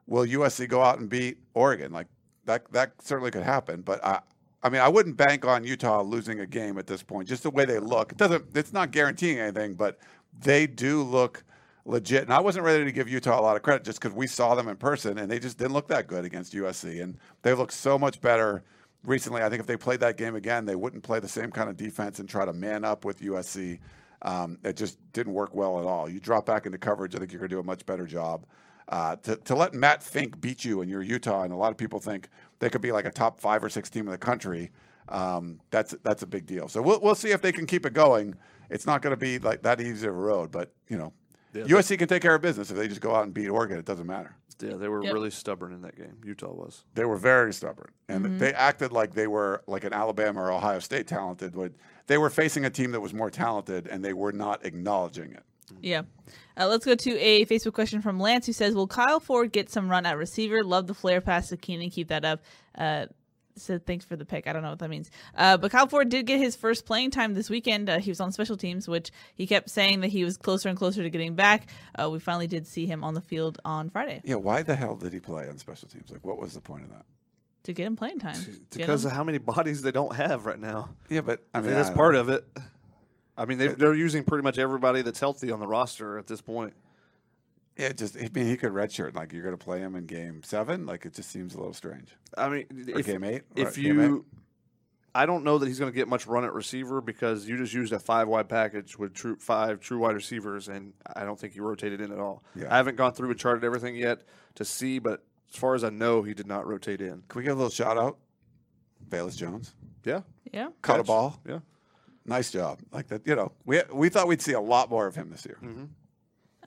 Will USC go out and beat Oregon? Like that that certainly could happen, but I. I mean, I wouldn't bank on Utah losing a game at this point. Just the way they look, it doesn't. It's not guaranteeing anything, but they do look legit. And I wasn't ready to give Utah a lot of credit just because we saw them in person, and they just didn't look that good against USC. And they looked so much better recently. I think if they played that game again, they wouldn't play the same kind of defense and try to man up with USC. Um, it just didn't work well at all. You drop back into coverage, I think you're going to do a much better job. Uh, to, to let Matt Fink beat you and you're Utah, and a lot of people think they could be like a top five or six team in the country. Um, that's that's a big deal. So we'll we'll see if they can keep it going. It's not going to be like that easy of a road, but you know, USC can take care of business if they just go out and beat Oregon. It doesn't matter. Yeah, they were Yep. really stubborn in that game. Utah was. They were very stubborn, and they acted like they were like an Alabama or Ohio State talented. But they were facing a team that was more talented, and they were not acknowledging it. Yeah. Uh, let's go to a Facebook question from Lance who says, Will Kyle Ford get some run at receiver? Love the flare pass to Kenan. Keep that up. Uh, said thanks for the pick. I don't know what that means. Uh, but Kyle Ford did get his first playing time this weekend. Uh, he was on special teams, which he kept saying that he was closer and closer to getting back. Uh, we finally did see him on the field on Friday Yeah, why the hell did he play on special teams? Like, what was the point of that? to get him playing time. Get Because him- of how many bodies they don't have right now. Yeah, but I I mean think that's I part don't- of it. I mean, they, they're using pretty much everybody that's healthy on the roster at this point. Yeah, it just I mean he could redshirt. Like you're going to play him in game seven. Like it just seems a little strange. I mean, Or if, game eight. if Right, game you, I don't know that he's going to get much run at receiver because you just used a five wide package with true five true wide receivers, and I don't think he rotated in at all. Yeah. I haven't gone through and charted everything yet to see, but as far as I know, he did not rotate in. Can we get a little shout out? Velus Jones Yeah, yeah. caught a ball. yeah. Nice job. Like that. You know, we we thought we'd see a lot more of him this year. Mm-hmm.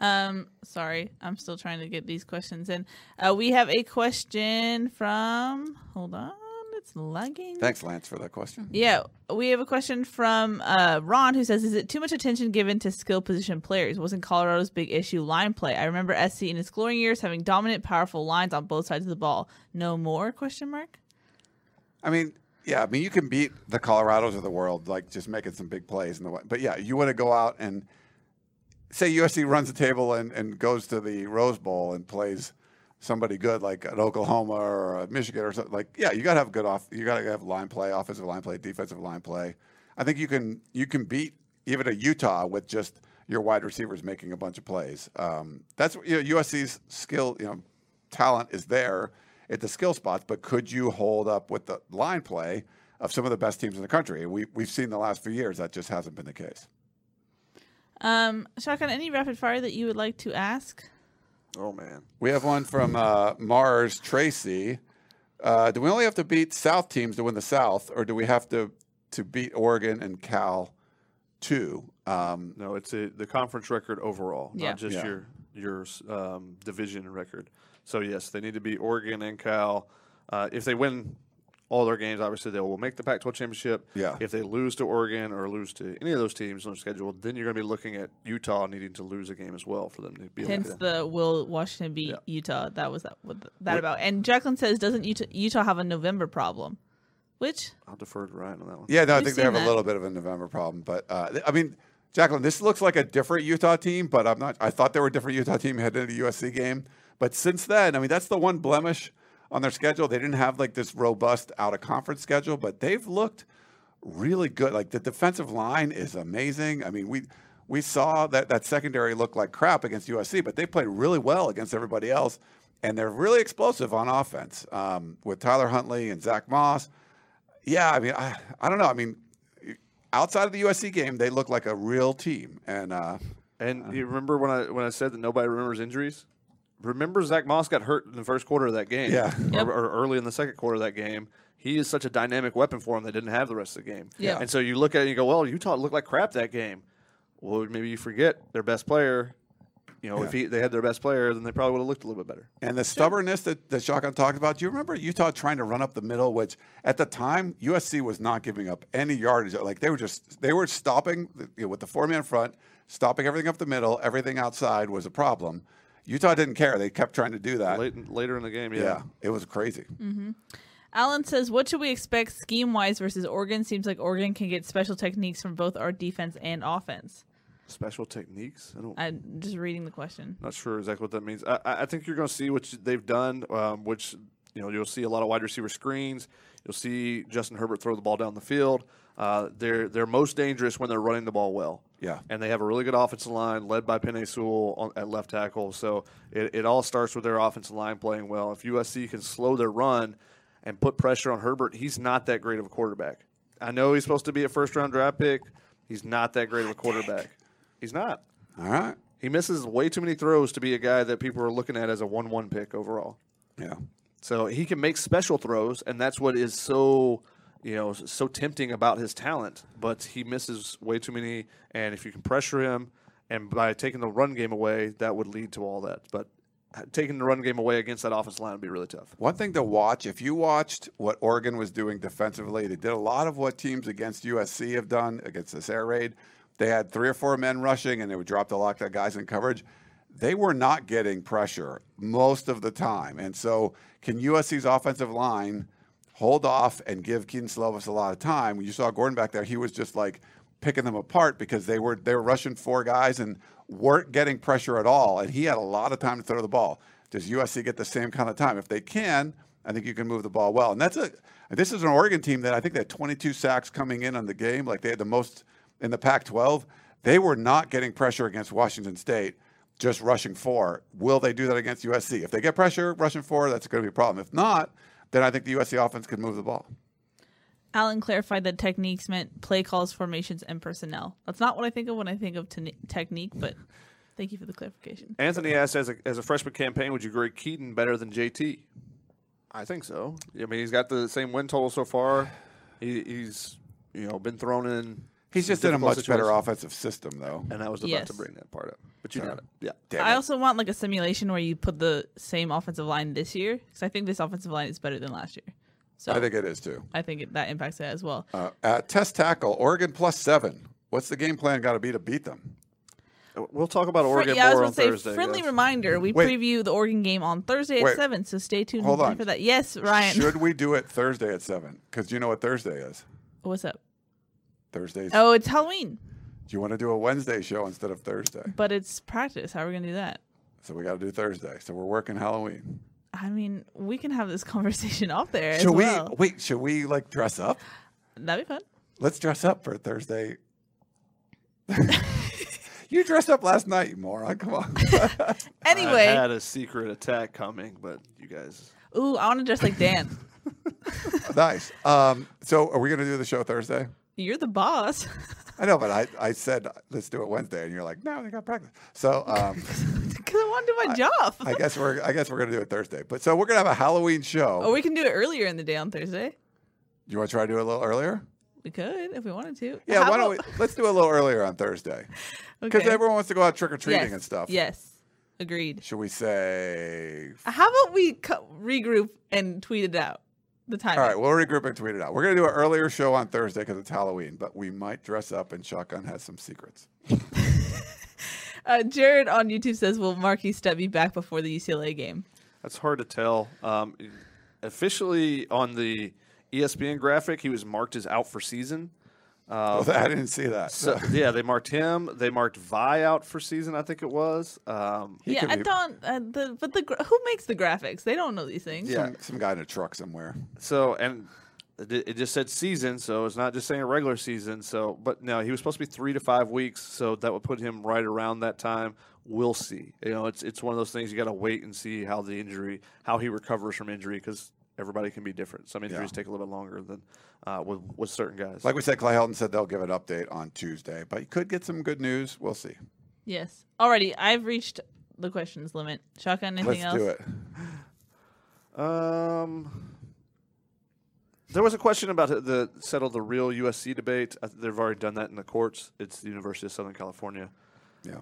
Um, sorry, I'm still trying to get these questions in. Uh, we have a question from. Hold on, it's lagging. Thanks, Lance, for that question. Yeah, we have a question from uh, Ron who says, "Is it too much attention given to skill position players? Wasn't Colorado's big issue line play? I remember SC in its glory years having dominant, powerful lines on both sides of the ball. No more? Question mark. I mean, yeah, I mean, you can beat the Colorados of the world, like just making some big plays in the way. But yeah, you want to go out and say USC runs the table and, and goes to the Rose Bowl and plays somebody good like at Oklahoma or Michigan or something. Like, yeah, you got to have good off. You got to have line play, offensive line play, defensive line play. I think you can you can beat even a Utah with just your wide receivers making a bunch of plays. Um, that's you know, USC's skill, you know, talent is there at the skill spots, but could you hold up with the line play of some of the best teams in the country? We we've seen the last few years that just hasn't been the case. Um, Shotgun, any rapid fire that you would like to ask? Oh man, We have one from uh, Mars Tracy. Uh, do we only have to beat South teams to win the South, or do we have to to beat Oregon and Cal too? Um, no, it's a, the conference record overall, Yeah. not just Yeah. your your um, division record. So yes, they need to beat Oregon and Cal. Uh, if they win all their games, obviously they will make the Pac-12 championship. Yeah. If they lose to Oregon or lose to any of those teams on their schedule, then you're going to be looking at Utah needing to lose a game as well for them to be able Hence to. the will Washington beat Yeah. Utah. That was that what that about. And Jacqueline says, doesn't Utah, Utah have a November problem? Which I'll defer to Ryan on that one. yeah, no, I We've think they seen have a little bit of a November problem, but uh, th- I mean, Jacqueline, this looks like a different Utah team, but I'm not. I thought they were a different Utah team heading into the USC game, but since then, I mean, that's the one blemish on their schedule. They didn't have like this robust out of conference schedule, but they've looked really good. Like the defensive line is amazing. I mean, we we saw that that secondary look like crap against USC, but they played really well against everybody else, and they're really explosive on offense um, with Tyler Huntley and Zach Moss. Yeah, I mean, I, I don't know. I mean, outside of the USC game, they look like a real team, and uh, And you remember when I when I said that nobody remembers injuries? Remember Zach Moss got hurt in the first quarter of that game, Yeah. Yep. or, or early in the second quarter of that game. He is such a dynamic weapon for them. They didn't have the rest of the game. Yeah. And so you look at it and you go, well, Utah looked like crap that game. Well, maybe you forget their best player. You know, if he, they had their best player, then they probably would have looked a little bit better. And the stubbornness that, that Shotgun talked about, do you remember Utah trying to run up the middle, which at the time USC was not giving up any yardage. Like they were just they were stopping you know, with the four man front, stopping everything up the middle. Everything outside was a problem. Utah didn't care. They kept trying to do that. Late, later in the game, yeah. yeah, it was crazy. Alan says, "What should we expect scheme wise versus Oregon? Seems like Oregon can get special techniques from both our defense and offense." Special techniques. I don't. I'm just reading the question. Not sure exactly what that means. I, I I think you're going to see what they've done, um, which you know you'll see a lot of wide receiver screens. You'll see Justin Herbert throw the ball down the field. Uh, they're they're most dangerous when they're running the ball well. Yeah. and they have a really good offensive line led by Penei Sewell on, at left tackle. So it, it all starts with their offensive line playing well. If USC can slow their run and put pressure on Herbert, he's not that great of a quarterback. I know he's supposed to be a first round draft pick. He's not that great of a quarterback. He's not. All right. He misses way too many throws to be a guy that people are looking at as a one-one pick overall. Yeah. So he can make special throws, and that's what is so you know so tempting about his talent. But he misses way too many, and if you can pressure him, and by taking the run game away, that would lead to all that. But uh, taking the run game away against that offensive line would be really tough. One thing to watch, if you watched what Oregon was doing defensively, they did a lot of what teams against USC have done against this air raid. They had three or four men rushing and they would drop the lot of guys in coverage. They were not getting pressure most of the time. And so, can USC's offensive line hold off and give Kedon Slovis a lot of time? When you saw Gordon back there, he was just like picking them apart because they were they were rushing four guys and weren't getting pressure at all. And he had a lot of time to throw the ball. Does USC get the same kind of time? If they can, I think you can move the ball well. And that's a this is an Oregon team that I think they had 22 sacks coming in on the game. Like they had the most in the Pac-12. They were not getting pressure against Washington State, just rushing four. Will they do that against USC? If they get pressure rushing four, that's going to be a problem. If not, then I think the USC offense can move the ball. Alan clarified that techniques meant play calls, formations, and personnel. That's not what I think of when I think of te- technique, but thank you for the clarification. Anthony asked, as a, as a freshman campaign, would you grade Kedon better than JT? I think so. I mean, he's got the same win total so far. He, he's you know been thrown in. He's just in a difficult much better offensive system, though. And I was about Yes. to bring that part up, but you got it. Yeah. Damn I it. also want like a simulation where you put the same offensive line this year because I think this offensive line is better than last year. So I think it is too. I think it, that impacts it as well. Uh, at test tackle, Oregon plus seven. What's the game plan got to be to beat them? We'll talk about Fri- Oregon yeah, I was going on to say, Thursday. friendly guys. reminder: we Wait. preview the Oregon game on Thursday at seven, so stay tuned Hold on. for that. Yes, Ryan. Should we do it Thursday at seven? Because you know what Thursday is. What's up? Thursdays. Oh, it's Halloween, Do you want to do a Wednesday show instead of Thursday? but it's practice. How are we going to do that? So we got to do Thursday. So we're working Halloween. I mean, we can have this conversation off there as Should we well. wait? Should we like dress up? That'd be fun. Let's dress up for Thursday. you dressed up last night, you moron. Come on. Anyway, I had a secret attack coming, but you guys. ooh, I want to dress like Dan. nice. Um, so are we going to do the show Thursday? You're the boss. I know, but I, I said let's do it Wednesday, and you're like, no, they got practice. So um, Because I want to do my job. I guess we're I guess we're gonna do it Thursday. But so we're gonna have a Halloween show. Oh, we can do it earlier in the day on Thursday. Do you want to try to do it a little earlier? We could if we wanted to. Yeah. How why don't we? Let's do it a little earlier on Thursday because Okay. everyone wants to go out trick or treating yes. and stuff. Yes, agreed. Should we say? How about we co- regroup and tweet it out? The time. All right, we'll regroup and tweet it out. We're gonna do an earlier show on Thursday because it's Halloween, but we might dress up and Shotgun has some secrets. Uh, Jared on YouTube says, "Will Markese Stepp be back before the UCLA game?" That's hard to tell. Um, officially on the ESPN graphic, he was marked as out for season. Well, I didn't see that. So yeah, they marked him. They marked Vi out for season. I think it was. Um, yeah, I be- don't. Uh, the but the gra- who makes the graphics? They don't know these things. Yeah. some, some guy in a truck somewhere. So and it it just said season, so it's not just saying regular season. So, but no, he was supposed to be three to five weeks, so that would put him right around that time. We'll see. You know, it's it's one of those things you got to wait and see how the injury, how he recovers from injury, because everybody can be different. Some injuries take a little bit longer than uh, with with certain guys. Like we said, Clay Helton said they'll give an update on Tuesday, but you could get some good news. We'll see. Yes. Already, I've reached the questions limit. Shotgun, anything Let's else? do it. Um, there was a question about the settle the real USC debate. I They've already done that in the courts. It's the University of Southern California. Yeah.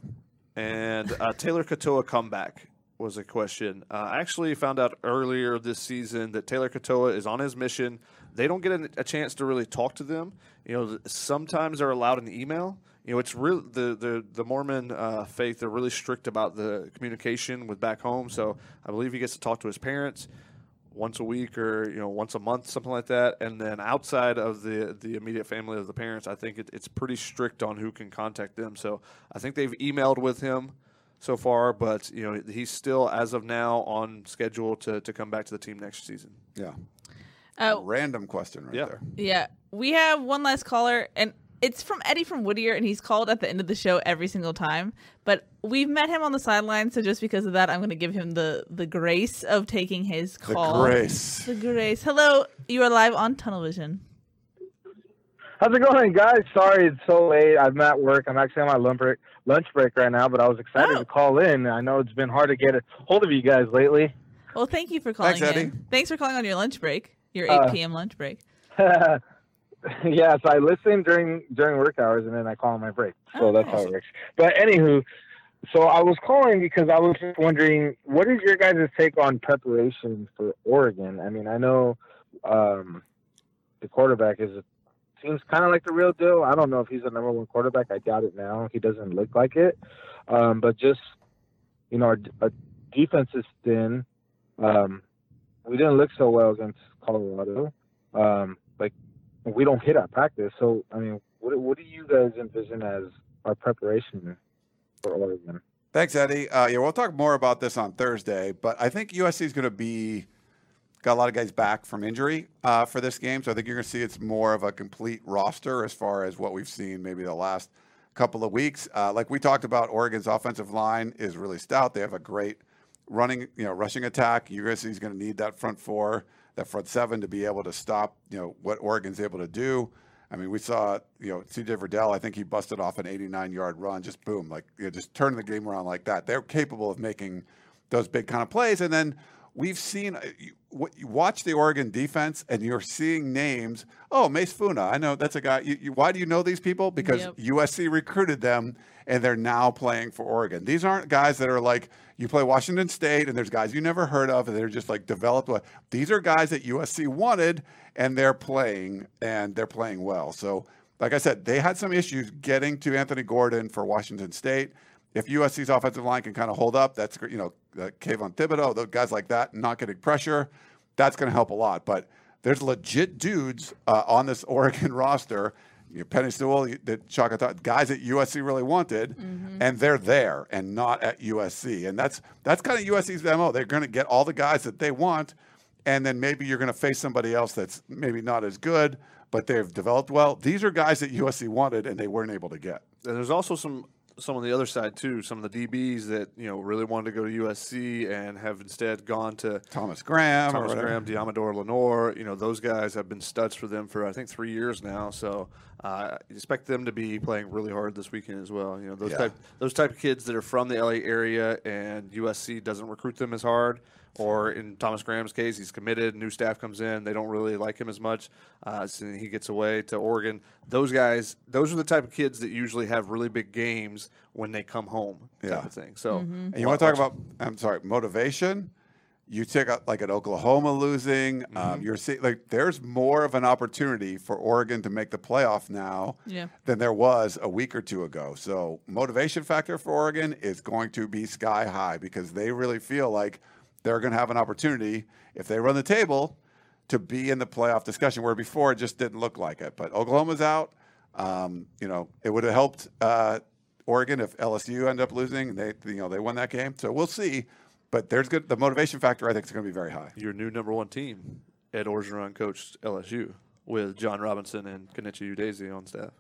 And uh, Taylor Katoa comeback was a question. Uh, I actually found out earlier this season that Taylor Katoa is on his mission. They don't get a, a chance to really talk to them. You know, sometimes they're allowed an email. You know, it's real. The the the Mormon uh, faith they're really strict about the communication with back home. So I believe he gets to talk to his parents once a week or you know once a month, something like that. And then outside of the the immediate family of the parents, I think it, it's pretty strict on who can contact them. So I think they've emailed with him so far, but you know he's still as of now on schedule to to come back to the team next season. Yeah. Uh, Random question right Yeah. there. Yeah, we have one last caller, and it's from Eddie from Whittier, and he's called at the end of the show every single time. But we've met him on the sideline, so just because of that, I'm going to give him the the grace of taking his The call. grace. The grace. Hello, you are live on Tunnel Vision. How's it going, guys? Sorry it's so late. I'm at work. I'm actually on my lunch break, lunch break right now, but I was excited Oh. to call in. I know it's been hard to get a hold of you guys lately. Well, thank you for calling Thanks, Eddie. in. Thanks for calling on your lunch break, your 8 Uh, p.m. lunch break. yeah, so I listen during during work hours and then I call on my break. So Oh, that's how it works. But anywho, so I was calling because I was just wondering, what is your guys' take on preparation for Oregon? I mean, I know um, the quarterback is seems kind of like the real deal. I don't know if he's the number one quarterback. I doubt it now. He doesn't look like it. Um, but just you know, our, our defense is thin. Um, we didn't look so well against Colorado. Um, like we don't hit at practice. So I mean, what what do you guys envision as our preparation for Oregon? Thanks, Eddie. Uh, yeah, we'll talk more about this on Thursday, but I think USC is going to be got a lot of guys back from injury uh, for this game, so I think you're going to see it's more of a complete roster as far as what we've seen maybe the last couple of weeks. Uh, like we talked about, Oregon's offensive line is really stout. They have a great running, you know, rushing attack. USC is going to need that front four, that front seven to be able to stop, you know, what Oregon's able to do. I mean, we saw, you know, CJ Verdell, I think he busted off an 89 yard run, just boom, like, you know, just turning the game around like that. They're capable of making those big kind of plays. And then we've seen, uh, you, what- you watch the Oregon defense and you're seeing names. Oh, Mase Funa. I know that's a guy. You, you, why do you know these people? Because Yep. USC recruited them and they're now playing for Oregon. These aren't guys that are like, you play Washington State and there's guys you never heard of and they're just like developed. These are guys that USC wanted and they're playing and they're playing well. So, like I said, they had some issues getting to Anthony Gordon for Washington State. If USC's offensive line can kind of hold up, that's great. You know, uh, Kayvon Thibodeaux, those guys like that, not getting pressure, that's going to help a lot. But there's legit dudes uh, on this Oregon roster. You know, Penei Sewell, you- that Chaka thought, guys that USC really wanted, and they're there and not at USC. And that's that's kind of USC's mo. They're going to get all the guys that they want, and then maybe you're going to face somebody else that's maybe not as good, but they've developed well. These are guys that USC wanted and they weren't able to get. And there's also some some on the other side too. Some of the DBs that you know really wanted to go to USC and have instead gone to Thomas Graham, Thomas. Graham, Deommodore Lenoir. You know those guys have been studs for them for I think three years now. So uh, expect them to be playing really hard this weekend as well. You know those Yeah. type those type of kids that are from the LA area and USC doesn't recruit them as hard. Or in Thomas Graham's case, he's committed. New staff comes in; they don't really like him as much. Uh, so he gets away to Oregon. Those guys, those are the type of kids that usually have really big games when they come home, type Yeah. of thing. So, And you want to talk about, I'm sorry, motivation? You take out like an Oklahoma losing. Um, you're seeing like there's more of an opportunity for Oregon to make the playoff now Yeah. than there was a week or two ago. So motivation factor for Oregon is going to be sky high because they really feel like they're going to have an opportunity if they run the table to be in the playoff discussion. Where before it just didn't look like it. But Oklahoma's out. Um, you know, it would have helped uh, Oregon if LSU end up losing. They, you know, they won that game. So we'll see. But there's good. The motivation factor, I think, is going to be very high. your new number one team, Ed Orgeron coached LSU with John Robinson and Kenechi Udeze on staff.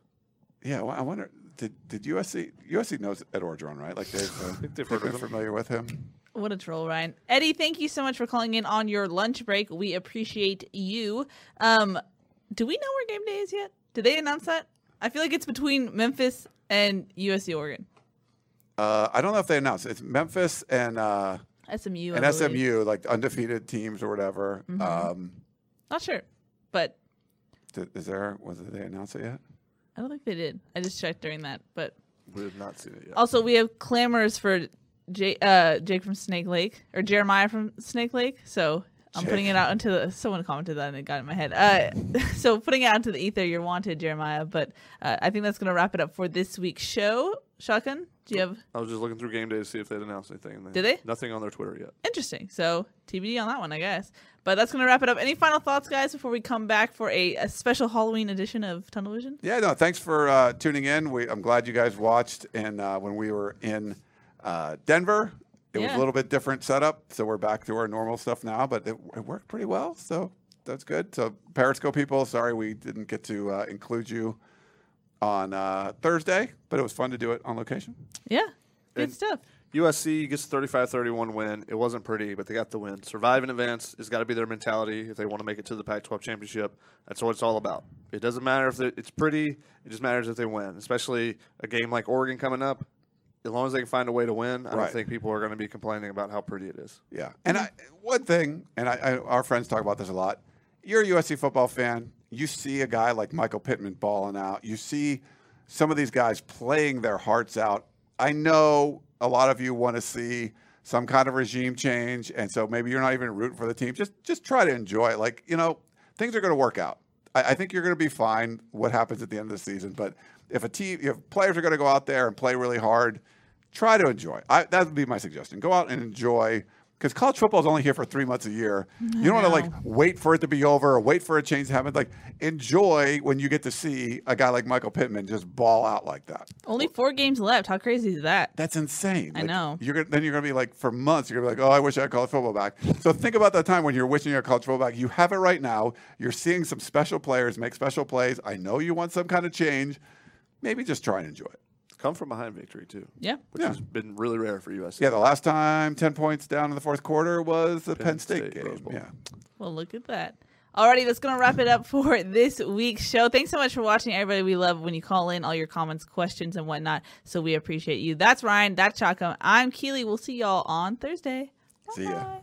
Yeah, well, I wonder. Did did USC USC knows Ed Orgeron, right? Like they've, uh, they've they've been familiar with him. What a troll, Ryan. Eddie, thank you so much for calling in on your lunch break. We appreciate you. Um, do we know where game day is yet? Did they announce that? I feel like it's between Memphis and USC Oregon. Uh, I don't know if they announced. It's Memphis and uh, SMU and. SMU, like undefeated teams or whatever. Mhm. Um, Not sure, but th- is there? Was it, they announced it yet? I don't think they did. I just checked during that, but We have not seen it yet. also we have clamors for Jake, uh, Jake from Snake Lake or Jeremiah from Snake Lake. So I'm putting it out into the. Someone commented that and it got in my head. Uh, so putting it out into the ether, you're wanted, Jeremiah. But uh, I think that's gonna wrap it up for this week's show. Shotgun, do you have I was just looking through game day to see if they'd announced anything. and Did they? Nothing on their Twitter yet. interesting? So TBD on that one, I guess. But that's gonna wrap it up. Any final thoughts, guys, before we come back for a, a special Halloween edition of Tunnel Vision? Yeah, no. Thanks for uh, tuning in. We, I'm glad you guys watched. And uh, when we were in uh, Denver, it was a little bit different setup. So we're back to our normal stuff now, but it, it worked pretty well. So that's good. So Periscope people, sorry we didn't get to uh, include you on uh, Thursday, but it was fun to do it on location. Yeah, good And- stuff. USC gets 35-31 win. It wasn't pretty, but they got the win. Survive in advance has got to be their mentality if they want to make it to the Pac-12 championship. That's what it's all about. It doesn't matter if it's pretty. It just matters if they win. Especially a game like Oregon coming up. As long as they can find a way to win, I don't Right. think people are going to be complaining about how pretty it is. Yeah. And I, one thing, and I, I, our friends talk about this a lot. You're a USC football fan. You see a guy like Michael Pittman balling out. You see some of these guys playing their hearts out. I know a lot of you want to see some kind of regime change, and so maybe you're not even rooting for the team. Just just try to enjoy it. Like you know, things are going to work out. I, I think you're going to be fine. What happens at the end of the season, but if a team, if players are going to go out there and play really hard, try to enjoy. I, that would be my suggestion. Go out and enjoy because college football is only here for three months a year. You don't want to like wait for it to be over or wait for a change to happen. Like enjoy when you get to see a guy like Michael Pittman just ball out like that. Only four games left. How crazy is that? That's insane. I Like, know. You're gonna, then you're going to be like for months. You're going to be like, oh, I wish I had college football back. So think about that time when you're wishing you had college football back. You have it right now. You're seeing some special players make special plays. I know you want some kind of change. Maybe just try and enjoy it. Come from behind victory too, Yeah. which Yeah. has been really rare for USC. Yeah, the last time 10 points down in the fourth quarter was the Penn, Penn State, State Rose game. Bowl. Yeah. Well, look at that. Alrighty, that's going to wrap it up for this week's show. Thanks so much for watching, everybody. We love when you call in all your comments, questions, and whatnot. So we appreciate you. That's Ryan. That's Chaka. I'm Keely. We'll see y'all on Thursday. See ya. Bye.